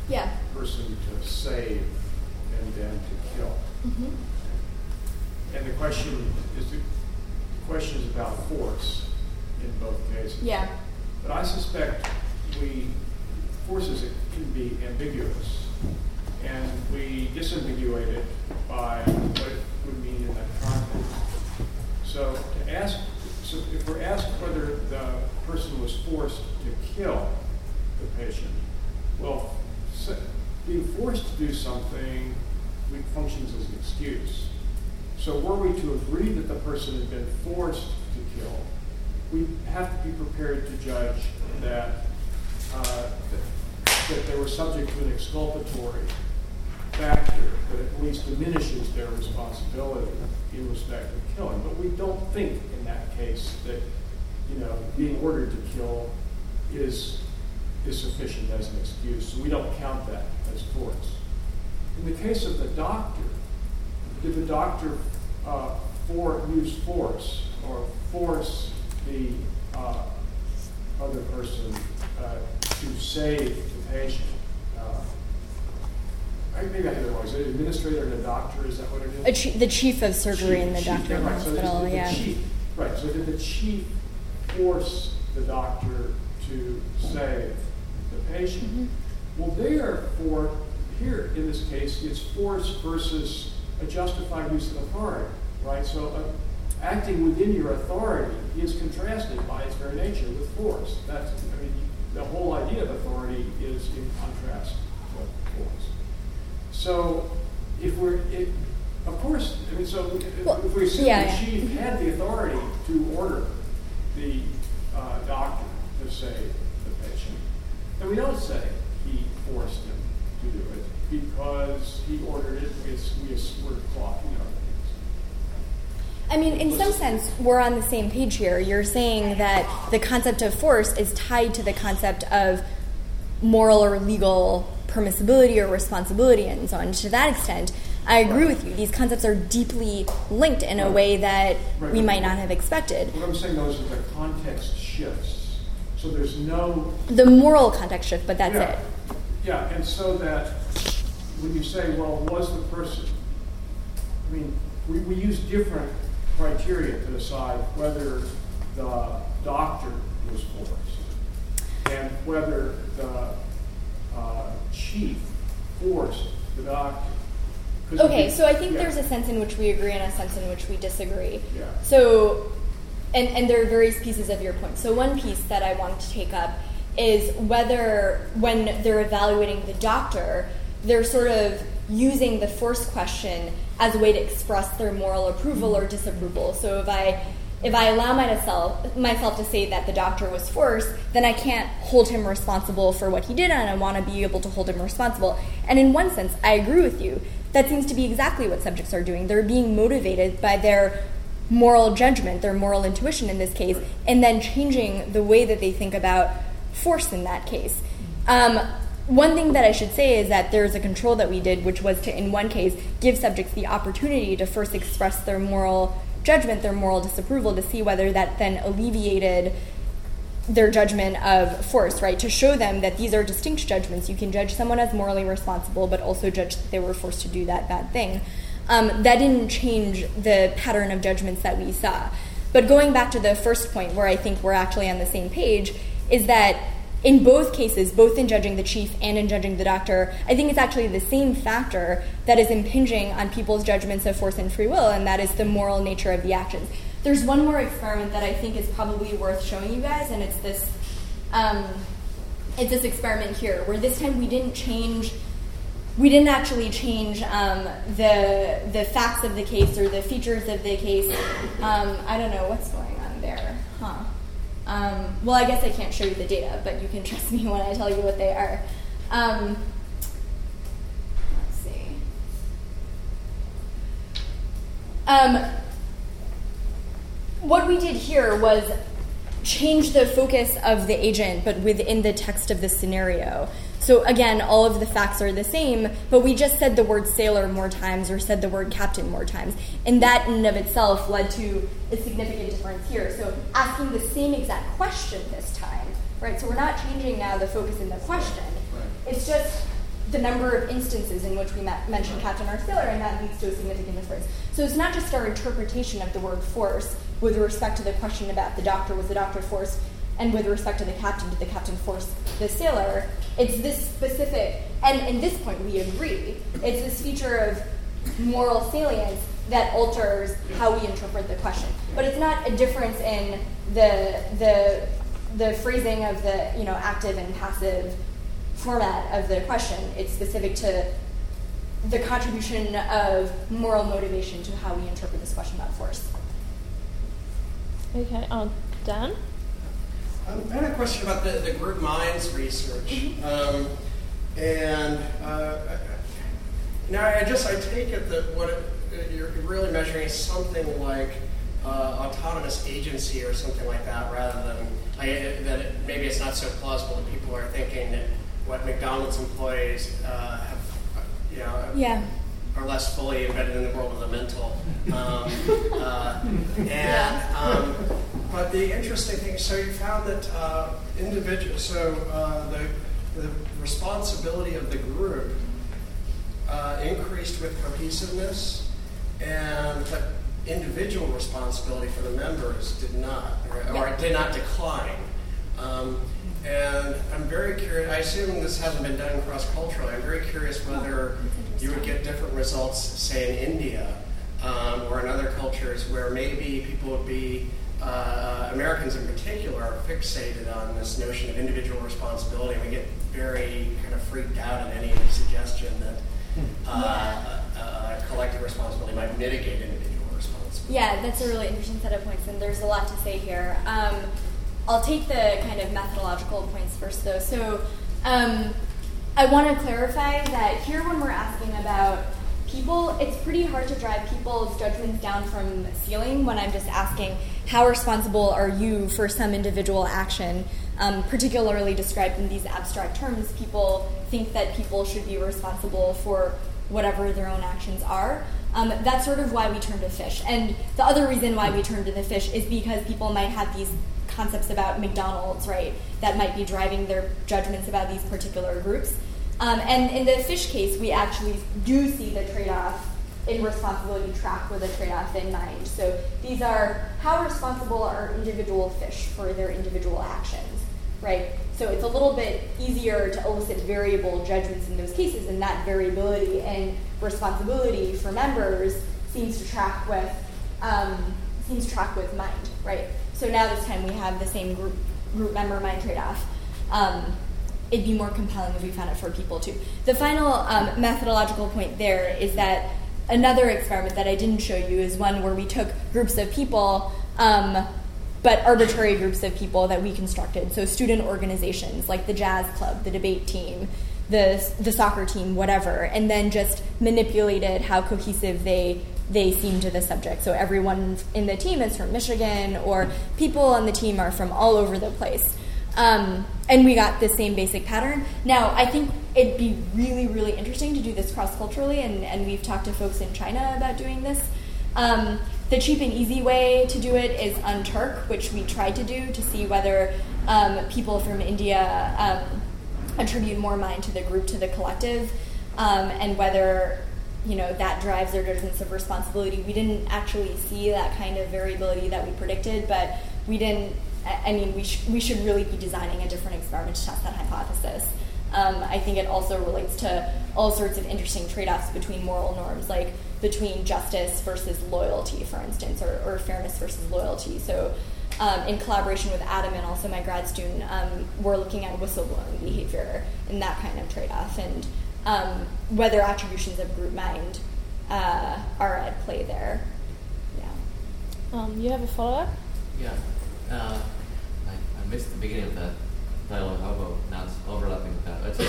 yeah. person to save and then to kill. Mm-hmm. And the question is the question is about force in both cases. Yeah. But I suspect we forces it can be ambiguous, and we disambiguate it by what it would mean in that context. So to ask, so if we're asked whether the person was forced to kill the patient, well, being forced to do something functions as an excuse. So were we to agree that the person had been forced to kill, we have to be prepared to judge that, uh, that they were subject to an exculpatory factor that at least diminishes their responsibility in respect of killing. But we don't think in that case that you know being ordered to kill is is sufficient as an excuse. So we don't count that as force. In the case of the doctor, did the doctor uh, for use force or force the uh, other person uh, to save the patient? Maybe I it wrong. was. An administrator and a doctor, is that what it is? the chief of surgery chief, in the doctor yeah, right, hospital, so yeah. Chief, right, so did the chief force the doctor to save the patient? Mm-hmm. Well, therefore, here in this case, it's force versus a justified use of authority, right? So uh, acting within your authority is contrasted by its very nature with force. That's, I mean, the whole idea of authority is in contrast with force. So if we're, it, of course, I mean, so if, well, if we assume yeah, the chief had the authority to order the uh, doctor to save the patient, then we don't say he forced him to do it because he ordered it. We, we were you know. I mean, in some sense, we're on the same page here. You're saying that the concept of force is tied to the concept of moral or legal permissibility or responsibility and so on. To that extent, I agree with you. These concepts are deeply linked in a way that right. we might not have expected. What I'm saying, though, is that the context shifts. So there's no. The moral context shift, but that's yeah. it. Yeah, and so that when you say, well, was the person, I mean, we, we use different criteria to decide whether the doctor was forced and whether the uh, chief forced the doctor. Okay, so I think yeah. there's a sense in which we agree and a sense in which we disagree. Yeah. So, and, and there are various pieces of your point. So, one piece that I wanted to take up is whether, when they're evaluating the doctor, they're sort of using the force question as a way to express their moral approval or disapproval. So if I if I allow myself myself to say that the doctor was forced, then I can't hold him responsible for what he did, and I want to be able to hold him responsible. And in one sense, I agree with you. That seems to be exactly what subjects are doing. They're being motivated by their moral judgment, their moral intuition in this case, and then changing the way that they think about force in that case. Um, one thing that I should say is that there's a control that we did, which was to, in one case, give subjects the opportunity to first express their moral judgment, their moral disapproval, to see whether that then alleviated their judgment of force, right? To show them that these are distinct judgments. You can judge someone as morally responsible, but also judge that they were forced to do that bad thing. Um, that didn't change the pattern of judgments that we saw. But going back to the first point, where I think we're actually on the same page, is that in both cases, both in judging the chief and in judging the doctor, I think it's actually the same factor that is impinging on people's judgments of force and free will, and that is the moral nature of the actions. There's one more experiment that I think is probably worth showing you guys, and it's this. Um, it's this experiment here, where this time we didn't change. We didn't actually change um, the the facts of the case or the features of the case. Um, I don't know what's going on there, huh? Um, well, I guess I can't show you the data, but you can trust me when I tell you what they are. Um, let's see. Um, what we did here was change the focus of the agent, but within the text of the scenario. So again, all of the facts are the same, but we just said the word sailor more times or said the word captain more times. And that in and of itself led to a significant difference here. So asking the same exact question this time, right? So we're not changing now the focus in the question. It's just the number of instances in which we mention captain or sailor, and that leads to a significant difference. So it's not just our interpretation of the word force with respect to the question about the doctor was the doctor force, and with respect to the captain, did the captain force the sailor? It's this specific, and in this point we agree, it's this feature of moral salience that alters how we interpret the question. But it's not a difference in the the the phrasing of the you know active and passive format of the question. It's specific to the contribution of moral motivation to how we interpret this question about force. Okay, um, Dan? Um, I had a question about the, the group minds research. Mm-hmm. Um, and uh, now I just I take it that what it, you're really measuring is something like uh, autonomous agency or something like that, rather than I, that it, maybe it's not so plausible that people are thinking that what McDonald's employees uh, have, you know, yeah. Are less fully embedded in the world of the mental. Um, uh, and um, but the interesting thing, so you found that uh, individual, so uh, the, the responsibility of the group uh, increased with cohesiveness, and but individual responsibility for the members did not, or, or did not decline. Um, and I'm very curious, I assume this hasn't been done cross culturally. I'm very curious whether you would get different results, say, in India um, or in other cultures where maybe people would be, uh, Americans in particular, are fixated on this notion of individual responsibility. We get very kind of freaked out at any suggestion that uh, uh, collective responsibility might mitigate individual responsibility. Yeah, that's a really interesting set of points, and there's a lot to say here. Um, I'll take the kind of methodological points first, though. So um, I want to clarify that here, when we're asking about people, it's pretty hard to drive people's judgments down from the ceiling when I'm just asking, how responsible are you for some individual action? Um, particularly described in these abstract terms, people think that people should be responsible for whatever their own actions are. Um, that's sort of why we turn to fish. And the other reason why we turn to the fish is because people might have these concepts about McDonald's, right, that might be driving their judgments about these particular groups. Um, and in the fish case, we actually do see the trade off in responsibility track with a trade off in mind. So these are how responsible are individual fish for their individual actions, right? So it's a little bit easier to elicit variable judgments in those cases, and that variability and responsibility for members seems to track with um, seems to track with mind, right? So now this time we have the same group group member mind trade off. Um, it'd be more compelling if we found it for people too. The final um, methodological point there is that another experiment that I didn't show you is one where we took groups of people, um, but arbitrary groups of people that we constructed. So student organizations like the jazz club, the debate team, the the soccer team, whatever, and then just manipulated how cohesive they they seem to the subject. So everyone in the team is from Michigan, or people on the team are from all over the place. Um, and we got the same basic pattern. Now, I think it'd be really, really interesting to do this cross culturally, and, and we've talked to folks in China about doing this. Um, the cheap and easy way to do it is MTurk, which we tried to do to see whether um, people from India um, attribute more mind to the group, to the collective, um, and whether you know that drives their sense of responsibility. We didn't actually see that kind of variability that we predicted, but we didn't. I mean, we, sh- we should really be designing a different experiment to test that hypothesis. Um, I think it also relates to all sorts of interesting trade offs between moral norms, like between justice versus loyalty, for instance, or, or fairness versus loyalty. So, um, in collaboration with Adam and also my grad student, um, we're looking at whistleblowing behavior and that kind of trade off. And um, whether attributions of group mind uh, are at play there. Yeah. Um, you have a follow up? Yeah. Uh, I, I, missed the beginning of that dialogue. How about now it's overlapping with that? It's,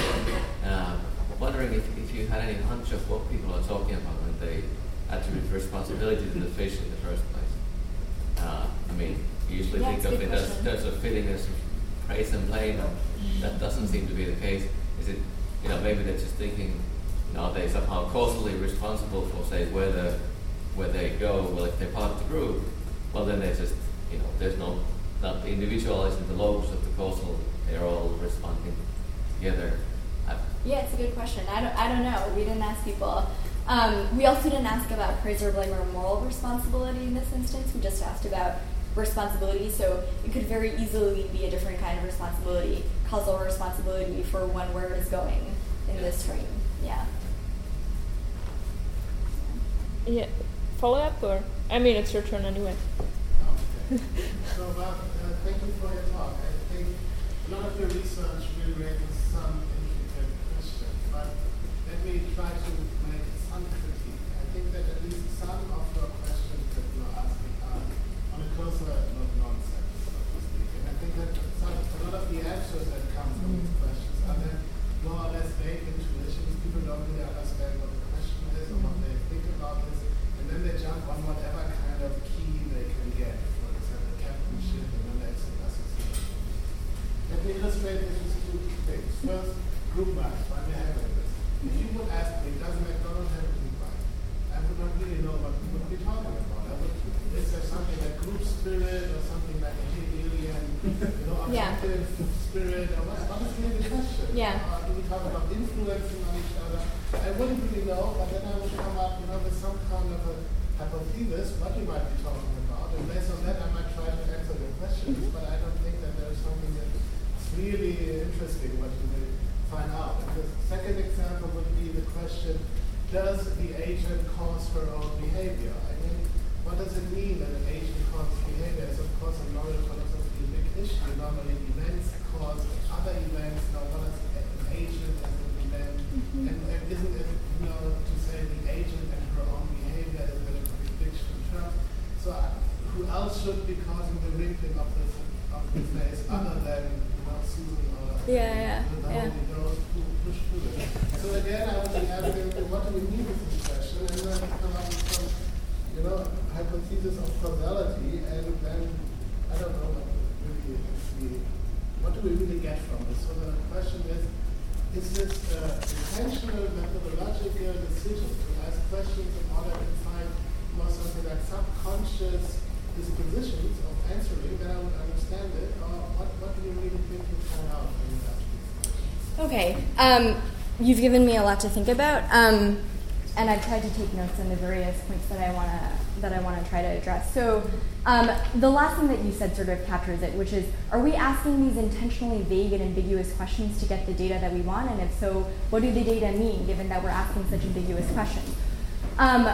uh, wondering if, if you had any hunch of what people are talking about when they attribute responsibility to the fish in the first place. Uh, I mean, you usually yeah, think of it as there's a feeling of praise and blame. That doesn't seem to be the case. Is it you know, maybe they're just thinking, you know, they somehow causally responsible for, say, where the where they go. Well, if they're part of the group, well, then they're just, you know, there's no not individualizing the lobes of the causal. They're all responding together. Yeah, it's a good question. I don't, I don't know. We didn't ask people. Um, we also didn't ask about praise or blame or moral responsibility in this instance. We just asked about responsibility. So it could very easily be a different kind of responsibility, causal responsibility for when where it is going in yeah. this frame. Yeah. Yeah. Follow up or I mean it's your turn anyway. Okay. so uh, thank you for your talk. I think a lot of your research will raise some intricate questions, but let me try to make some critique. I think that at least some of your questions that you are asking are on a closer nonsense, so to speak. And I think that some, a lot of the answers that come from these questions are then more or less vague don't understand what the question is or what they think about this, and then they jump on whatever kind of key they can get. For example, captainship and then they association. Let me illustrate this with two things. First, group maps. Why we have this? If you would ask me, does McDonald's have a group map? I would not really know what we would be talking about. I would, is there something like group spirit or something like a Hegelian, you know, objective yeah. spirit? Or what, what is really the question? Yeah. Uh, do we talk about influencing on each other? I wouldn't really know, but then I would come up, you know, with some kind of a hypothesis, what you might be talking about. And based on that, I might try to answer your questions, mm-hmm. but I don't think that there is something that's really interesting what you will find out. And the second example would be the question, does the agent cause her own behavior? I mean, what does it mean that an agent causes behavior? It's of course a knowledge philosophy big issue. Normally events cause other events. Now what is an agent as an event? Mm-hmm. And, and, isn't it, you know, to say the agent and her own behavior is a contradiction term? So uh, who else should be causing the wrinkling of the, of the face other than you know, Susan or yeah, yeah, yeah. those who push through it? So again, I would be asking, what do we mean with this question? And then come up with some, you know, hypothesis of causality, and then I don't know what really actually, what do we really get from this? So the question is, is this uh, intentional methodological decision to ask questions in order to find more something like subconscious dispositions of answering, then I would understand it. Or what, what do you really think you find out when you ask these Okay. Um, you've given me a lot to think about. Um, and I've tried to take notes on the various points that I want to that I want to try to address. So, um, the last thing that you said sort of captures it, which is, are we asking these intentionally vague and ambiguous questions to get the data that we want? And if so, what do the data mean, given that we're asking such ambiguous questions? Um,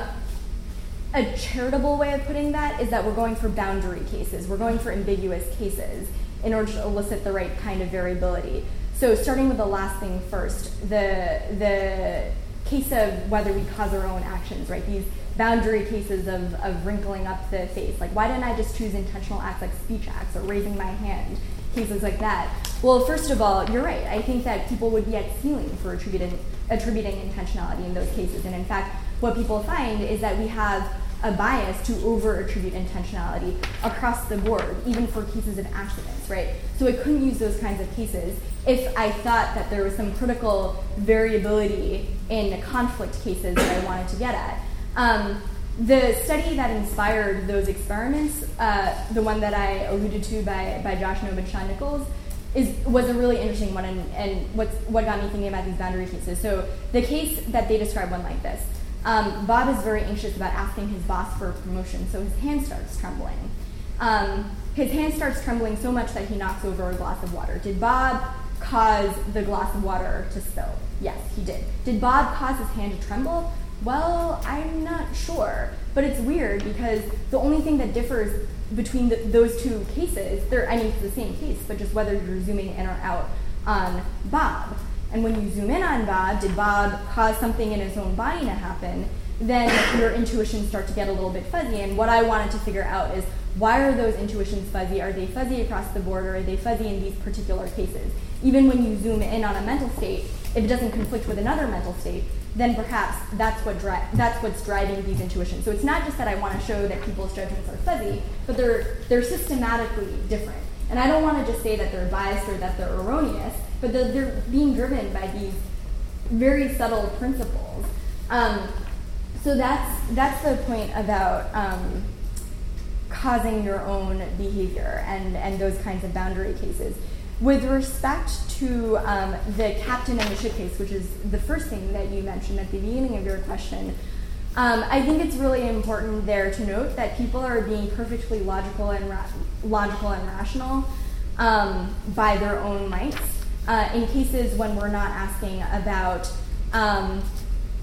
a charitable way of putting that is that we're going for boundary cases. We're going for ambiguous cases in order to elicit the right kind of variability. So, starting with the last thing first, the the case of whether we cause our own actions, right? These boundary cases of, of wrinkling up the face. Like, why didn't I just choose intentional acts like speech acts or raising my hand? Cases like that. Well, first of all, you're right. I think that people would be at ceiling for attributing, attributing intentionality in those cases. And in fact, what people find is that we have a bias to over attribute intentionality across the board, even for cases of accidents, right? So I couldn't use those kinds of cases if I thought that there was some critical variability in the conflict cases that I wanted to get at. Um, the study that inspired those experiments, uh, the one that I alluded to by, by Josh Knobe and Sean Nichols, is, was a really interesting one and, and what got me thinking about these boundary cases. So the case that they describe went like this. Um, Bob is very anxious about asking his boss for a promotion, so his hand starts trembling. Um, his hand starts trembling so much that he knocks over a glass of water. Did Bob cause the glass of water to spill? Yes, he did. Did Bob cause his hand to tremble? Well, I'm not sure. But it's weird because the only thing that differs between the, those two cases, they're, I mean, it's the same case, but just whether you're zooming in or out on Bob. And when you zoom in on Bob, did Bob cause something in his own body to happen? Then your intuitions start to get a little bit fuzzy. And what I wanted to figure out is why are those intuitions fuzzy? Are they fuzzy across the board or are they fuzzy in these particular cases? Even when you zoom in on a mental state, if it doesn't conflict with another mental state, then perhaps that's what dri- that's what's driving these intuitions. So it's not just that I want to show that people's judgments are fuzzy, but they're they're systematically different. And I don't want to just say that they're biased or that they're erroneous, but they're, they're being driven by these very subtle principles. Um, so that's that's the point about um, causing your own behavior and and those kinds of boundary cases. With respect to um, the captain and the ship case, which is the first thing that you mentioned at the beginning of your question, um, I think it's really important there to note that people are being perfectly logical and ra- logical and rational um, by their own mights. Uh, in cases when we're not asking about um,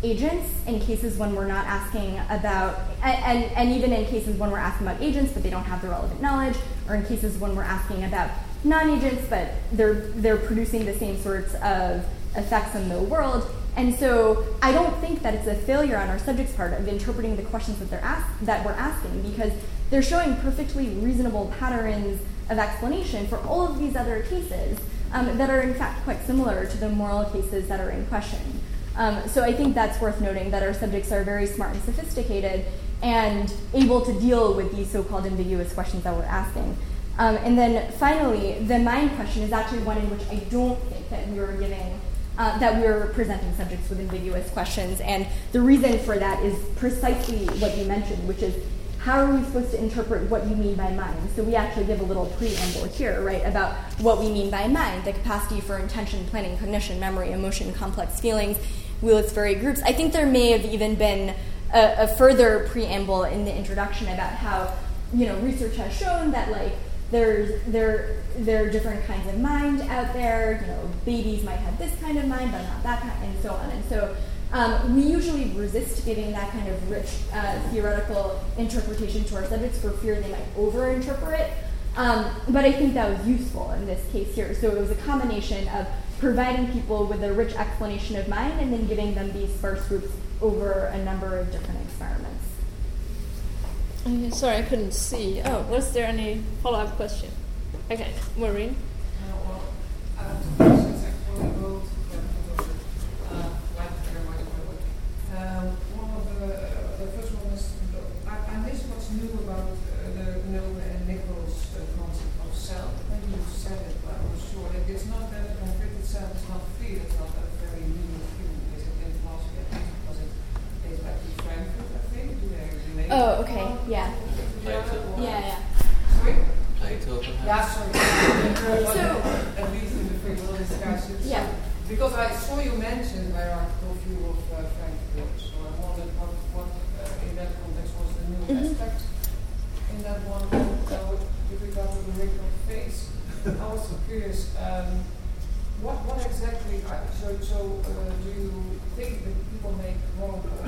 agents, in cases when we're not asking about, and, and even in cases when we're asking about agents but they don't have the relevant knowledge, or in cases when we're asking about non-agents, but they're they're producing the same sorts of effects in the world. And so I don't think that it's a failure on our subject's part of interpreting the questions that they're ask, that we're asking because they're showing perfectly reasonable patterns of explanation for all of these other cases um, that are in fact quite similar to the moral cases that are in question. Um, so I think that's worth noting that our subjects are very smart and sophisticated and able to deal with these so-called ambiguous questions that we're asking. Um, and then finally, the mind question is actually one in which I don't think that we are giving, uh, that we're presenting subjects with ambiguous questions. And the reason for that is precisely what you mentioned, which is how are we supposed to interpret what you mean by mind? So we actually give a little preamble here, right, about what we mean by mind, the capacity for intention, planning, cognition, memory, emotion, complex feelings, list varied groups. I think there may have even been a, a further preamble in the introduction about how, you know, research has shown that like there's there there are different kinds of mind out there. You know, babies might have this kind of mind, but not that kind, and so on. And so um, we usually resist giving that kind of rich uh, theoretical interpretation to our subjects for fear they might overinterpret. Um, but I think that was useful in this case here. So it was a combination of providing people with a rich explanation of mind and then giving them these sparse groups over a number of different experiments. Okay, sorry, I couldn't see. Oh, was there any follow up question? Okay, Maureen. Uh, well, uh, questions actually both uh, like very much my work. Um, one of the, uh, the first one is I, I missed what's new about uh, the Knobe and Nichols uh, concept of self. Maybe you said it, but I'm not sure. It is not that a conflicted self is not free. It's not a very new thing. Is it in philosophy? I think because it dates back to Frankfurt. I think. Do they relate? Oh, okay, yeah. Plato. Yeah, yeah. Sorry. Plato, perhaps? Yeah, sorry. So- at least in the free will discussions. Yeah. Because I saw you mention my article view of uh, Frankfurt, so I wondered what, what uh, in that context was the new Mhm. aspect in that one. So with regard to the regular phase, I was curious, um, what, what exactly, uh, so, so uh, do you think that people make wrong uh,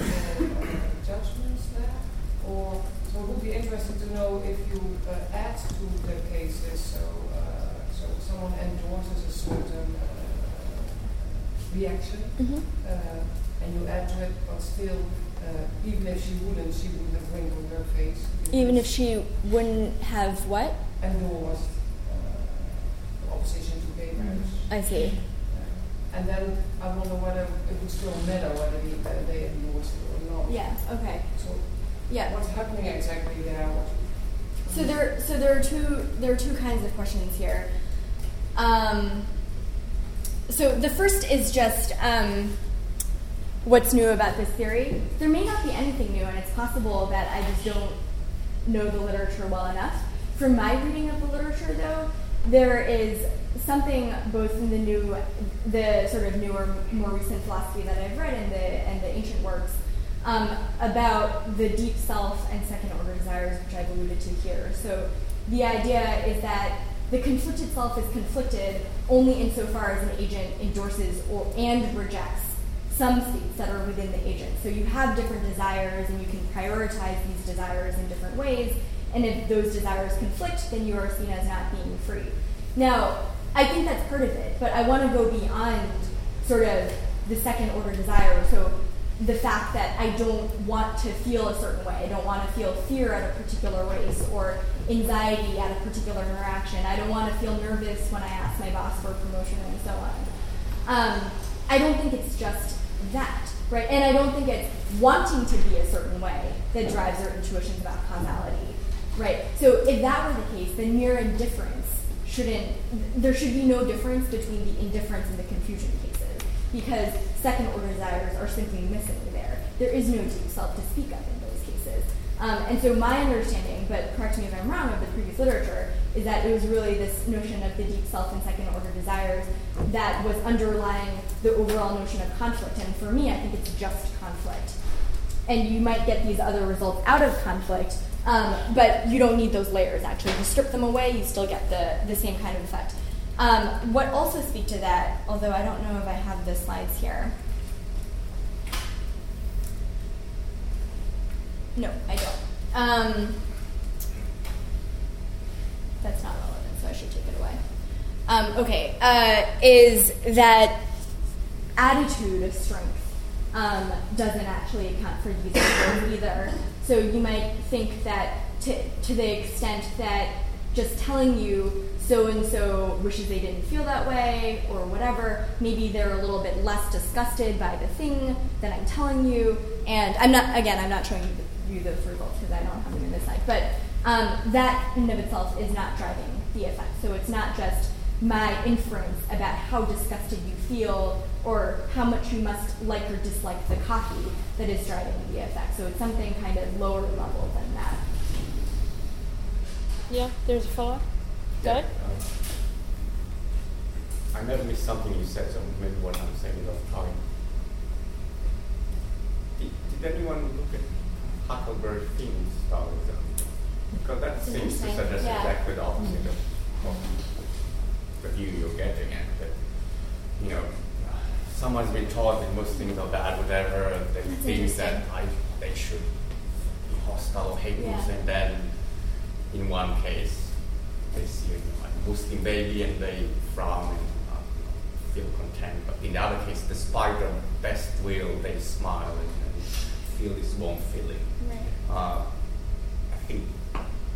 judgments there? Or, so it would be interesting to know if you uh, add to the cases, so, uh, so someone endorses a certain uh, reaction, Mhm. uh, and you add to it, but still, uh, even if she wouldn't, she would have wrinkled her face. Even if she wouldn't have what? endorsed uh, the opposition to gay marriage. I see. Uh, and then I wonder whether it would still matter whether they, uh, they endorse it or not. Yeah, okay. So Yeah. what's happening exactly there? What, So there, so there are two there are two kinds of questions here. Um, so the first is just um, what's new about this theory. There may not be anything new, and it's possible that I just don't know the literature well enough. From my reading of the literature, though, there is something both in the new, the sort of newer, more recent philosophy that I've read and the and the ancient works um, about the deep self and second order desires, which I've alluded to here. So the idea is that the conflicted self is conflicted only insofar as an agent endorses or and rejects some states that are within the agent. So you have different desires and you can prioritize these desires in different ways. And if those desires conflict, then you are seen as not being free. Now, I think that's part of it, but I want to go beyond sort of the second order desire. So the fact that I don't want to feel a certain way, I don't want to feel fear at a particular race or anxiety at a particular interaction. I don't want to feel nervous when I ask my boss for a promotion and so on. Um, I don't think it's just that, right? And I don't think it's wanting to be a certain way that drives our intuitions about causality, right? So if that were the case, then mere indifference shouldn't, there should be no difference between the indifference and the confusion because second order desires are simply missing there. There is no deep self to speak of in those cases. Um, and so my understanding, but correct me if I'm wrong, of the previous literature is that it was really this notion of the deep self and second order desires that was underlying the overall notion of conflict. And for me, I think it's just conflict. And you might get these other results out of conflict, um, but you don't need those layers actually. You strip them away, you still get the, the same kind of effect. Um, what also speak to that, although I don't know if I have the slides here. No, I don't. Um, that's not relevant, so I should take it away. Um, okay, uh, is that attitude of strength um, doesn't actually account for things either. So you might think that to, to the extent that just telling you so and so wishes they didn't feel that way or whatever, maybe they're a little bit less disgusted by the thing that I'm telling you. And I'm not, again, I'm not showing you, the, those results because I don't have them in this slide, but um, that in and of itself is not driving the effect. So it's not just my inference about how disgusted you feel or how much you must like or dislike the coffee that is driving the effect. So it's something kind of lower level than that. Yeah, there's a follow up. Go ahead. I never missed something you said, so maybe what I'm saying is off time. Did, did anyone look at Huckleberry Finn's Taoism? Because that seems to suggest yeah. exactly the opposite of, mm. of the view you're getting at. That, you know, someone's been taught that most things are bad, whatever, and they That's think that. I, they should be hostile or hate Yeah. Muslim, then in one case, they see a Muslim baby and they frown and uh, feel content. But in the other case, despite their best will, they smile and, feel this warm feeling. Right. Uh, I think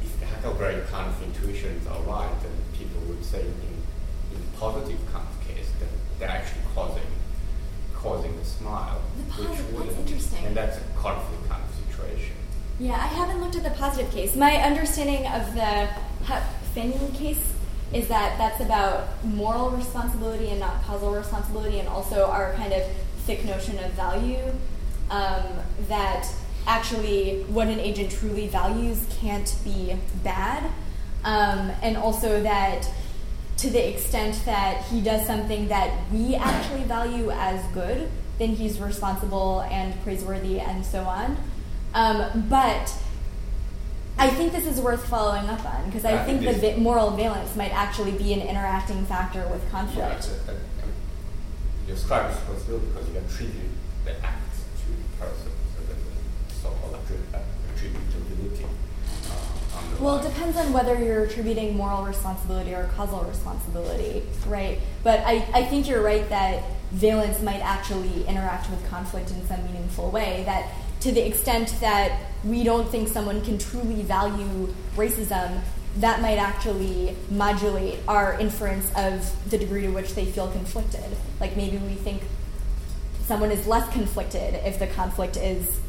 if the Huckleberry kind of intuitions are right, then people would say in, in positive kind of case that they're actually causing causing the smile. The which positive- that's wouldn't- interesting. And that's a conflict kind of situation. Yeah, I haven't looked at the positive case. My understanding of the Finn case is that that's about moral responsibility and not causal responsibility, and also our kind of thick notion of value. Um, that actually, what an agent truly values can't be bad, um, and also that to the extent that he does something that we actually value as good, then he's responsible and praiseworthy and so on. Um, but I think this is worth following up on because I I think think the moral valence might actually be an interacting factor with conflict. that, that, I you ascribe responsibility because you attribute the act to the person, so that the so-called uh, attributability. Uh, Well, it depends on whether you're attributing moral responsibility or causal responsibility, right? But I, I think you're right that valence might actually interact with conflict in some meaningful way. That to the extent that we don't think someone can truly value racism, that might actually modulate our inference of the degree to which they feel conflicted. Like maybe we think someone is less conflicted if the conflict is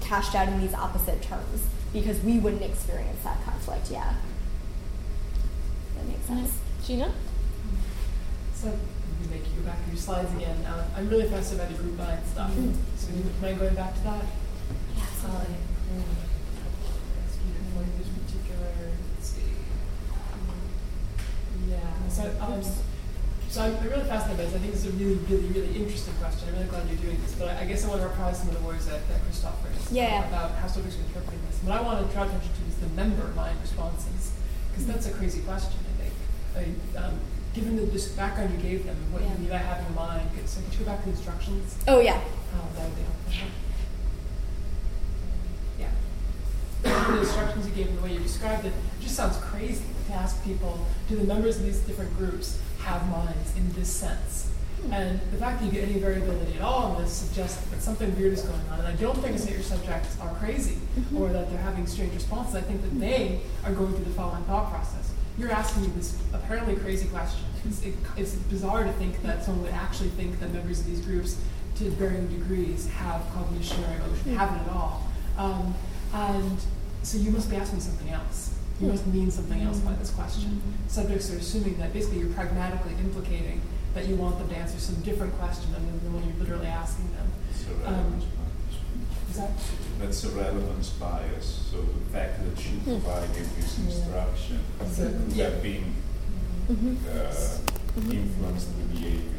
cashed out in these opposite terms because we wouldn't experience that conflict. Yeah. That makes sense. Gina? So, you make you go back to your slides again. Uh, I'm really fascinated by the group mind stuff. Mhm. So, you mind going back to that? Yeah, mm, ask you to point this particular. Let's. Yeah. So, um, so I'm I'm really fascinated by this. I think this is a really, really, really interesting question. I'm really glad you're doing this. But I, I guess I want to reprise some of the words that, that Christoph raised Yeah. about how subjects are interpreting this. What I want to draw attention to is the member mind responses, because that's a crazy question. I think. I, um, given the this background you gave them, and what Yeah. you need to have in mind, so could you go back to the instructions? Oh yeah. Oh, that would be helpful. Yeah. The instructions you gave and the way you described it just sounds crazy to ask people, do the members of these different groups have minds in this sense? Hmm. And the fact that you get any variability at all in this suggests that something weird is going on. And I don't think it's that your subjects are crazy mm-hmm. or that they're having strange responses. I think that hmm. they are going through the following thought process. You're asking me this apparently crazy question. It's, it, it's bizarre to think that someone would actually think that members of these groups, to varying degrees, have cognition or emotion, hmm. have it at all. Um, and so you must be asking something else. You must mean something else by this question. Subjects are assuming that basically you're pragmatically implicating that you want them to answer some different question than the one you're literally asking them. It's Um, relevance bias. Is that? That's a relevance bias. So the fact that she provided this instruction So, could yeah. have been Mm-hmm. uh, influenced the behavior.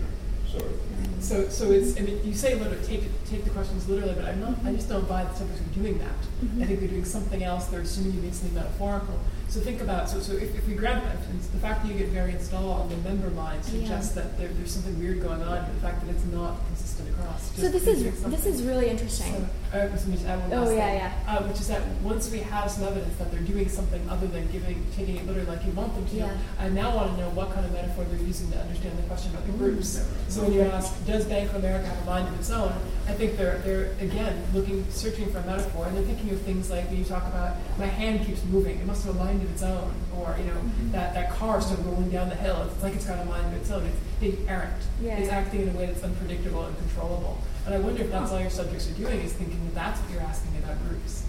Sorry. So, so it's, I mean, you say literally, take, take the questions literally, but I'm not, I just don't buy the subjects are doing that. Mm-hmm. I think they're doing something else, they're assuming you mean something metaphorical. So think about, so, so if, if we grab that, it's the fact that you get variance at all on the member mind suggests that there, there's something weird going on, but the fact that it's not consistent across. So this is this is really interesting. So, uh, just add one Oh, last yeah, thing. yeah. Uh, which is that once we have some evidence that they're doing something other than giving, taking it literally like you want them to, Yeah. I now want to know what kind of metaphor they're using to understand the question about the groups. So when you ask, does Bank of America have a mind of its own? I think they're they're again looking, searching for a metaphor, and they're thinking of things like when you talk about my hand keeps moving, it must have a mind of its own, or you know Mm-hmm. that that car started rolling down the hill, it's like it's got a mind of its own. It's being errant. Yeah. It's acting in a way that's unpredictable and controllable. And I wonder if that's all your subjects are doing is thinking that that's what you're asking about groups.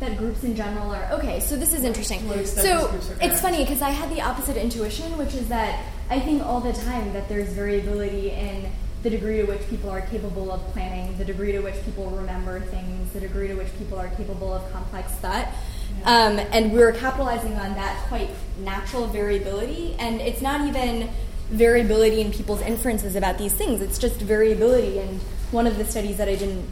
that groups in general are okay so this is interesting. To what extent these so it's funny because i had the opposite intuition which is that i think all the time that there's variability in the degree to which people are capable of planning the degree to which people remember things the degree to which people are capable of complex thought. Um, and we're capitalizing on that quite natural variability and it's not even variability in people's inferences about these things it's just variability and one of the studies that i didn't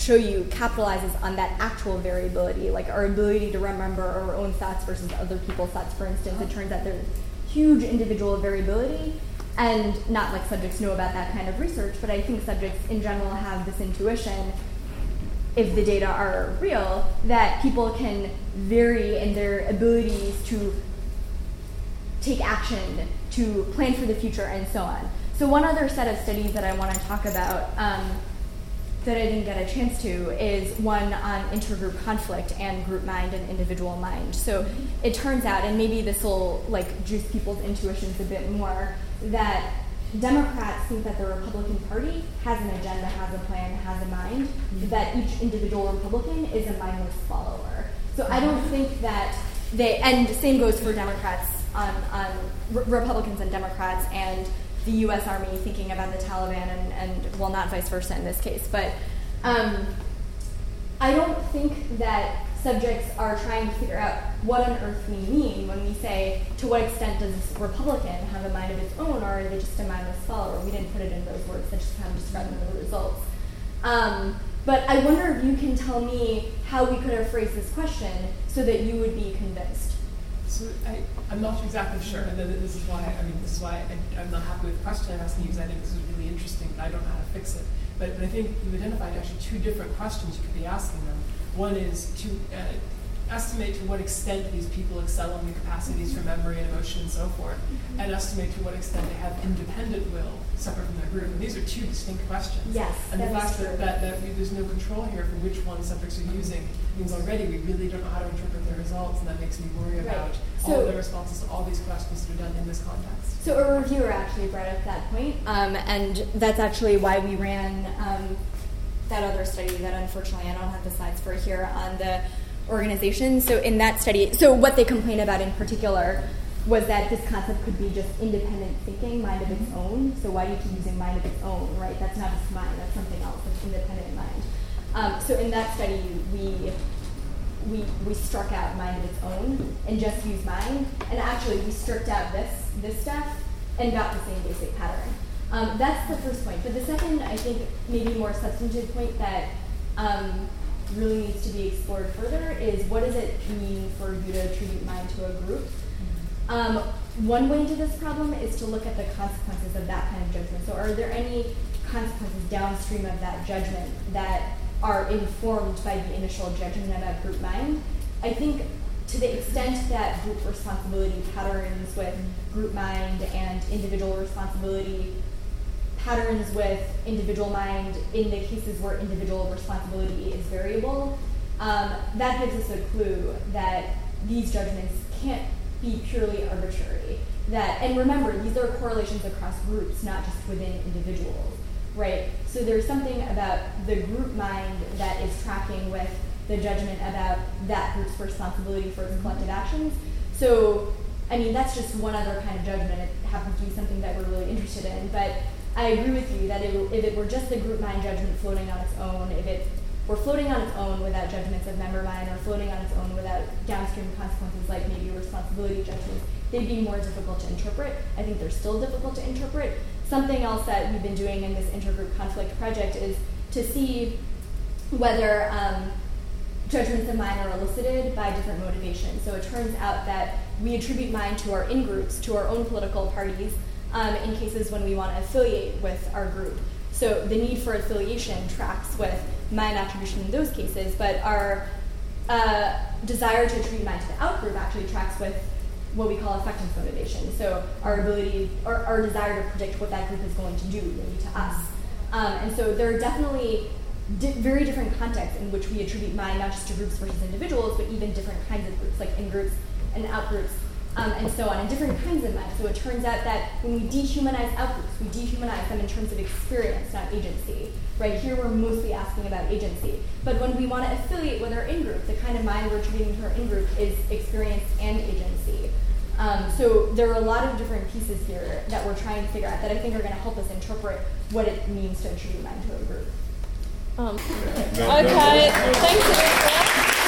show you capitalizes on that actual variability, like our ability to remember our own thoughts versus other people's thoughts. For instance, it turns out there's huge individual variability, and not like subjects know about that kind of research, but I think subjects in general have this intuition, if the data are real, that people can vary in their abilities to take action, to plan for the future, and so on. So, one other set of studies that I want to talk about um, that I didn't get a chance to is one on intergroup conflict and group mind and individual mind. So, it turns out, and maybe this will like juice people's intuitions a bit more, that Democrats think that the Republican Party has an agenda, has a plan, has a mind, that each individual Republican is a mindless follower. So I don't think that they, and the same goes for Democrats on, on Re- Republicans and Democrats and the U.S. Army thinking about the Taliban and, and well, not vice versa in this case, but um, I don't think that subjects are trying to figure out what on earth we mean when we say, to what extent does this Republican have a mind of its own, or are they just a mindless follower? We didn't put it in those words, that's just kind of describing the results. Um, but I wonder if you can tell me how we could have phrased this question so that you would be convinced. So I, I'm not exactly sure, and then this is why I mean this is why I, I'm not happy with the question I'm asking you because I think this is really interesting, but I don't know how to fix it. But, but I think you've identified actually two different questions you could be asking them. One is to uh, estimate to what extent these people excel in the capacities for memory and emotion and so forth, and estimate to what extent they have independent will separate from their group. And these are two distinct questions. Yes, and the that is fact true. that, that, that we, there's no control here for which one subjects are using means already we really don't know how to interpret their results, and that makes me worry Right. about all of the responses to all these questions that are done in this context. So a reviewer actually brought up that point, um, and that's actually why we ran um, that other study that unfortunately I don't have the slides for here on the organization. So in that study, so what they complain about in particular was that this concept could be just independent thinking, mind of its own. So why do you keep using mind of its own, right? That's not just mind, that's something else, that's independent mind. Um, so in that study, we we, we struck out mind of its own and just used mind. And actually, we stripped out this, this stuff and got the same basic pattern. Um, that's the first point. But the second, I think, maybe more substantive point that um, really needs to be explored further is what does it mean for you to attribute mind to a group? Um, one way into this problem is to look at the consequences of that kind of judgment. So, are there any consequences downstream of that judgment that are informed by the initial judgment about group mind. I think to the extent that group responsibility patterns with group mind and individual responsibility patterns with individual mind in the cases where individual responsibility is variable, um, that gives us a clue that these judgments can't be purely arbitrary. That and remember, these are correlations across groups, not just within individuals right? So there's something about the group mind that is tracking with the judgment about that group's responsibility for its collective actions. So, I mean, that's just one other kind of judgment. It happens to be something that we're really interested in. But I agree with you that it, if it were just the group mind judgment floating on its own, if it were floating on its own without judgments of member mind or floating on its own without downstream consequences like maybe responsibility judgments, they'd be more difficult to interpret. I think they're still difficult to interpret, something else that we've been doing in this intergroup conflict project is to see whether um, judgments of mind are elicited by different motivations. So it turns out that we attribute mind to our in groups, to our own political parties, um, in cases when we want to affiliate with our group. So the need for affiliation tracks with mind attribution in those cases, but our uh, desire to attribute mind to the outgroup actually tracks with what we call effectance motivation. So our ability or our desire to predict what that group is going to do, maybe to us. Um, and so there are definitely di- very different contexts in which we attribute mind not just to groups versus individuals, but even different kinds of groups, like in groups and out groups, um, and so on, and different kinds of mind. So it turns out that when we dehumanize outgroups, we dehumanize them in terms of experience, not agency. Right here, we're mostly asking about agency. But when we want to affiliate with our in group, the kind of mind we're attributing to our in group is experience and agency. Um, so there are a lot of different pieces here that we're trying to figure out that I think are going to help us interpret what it means to attribute mind to a group. Um, okay, thanks.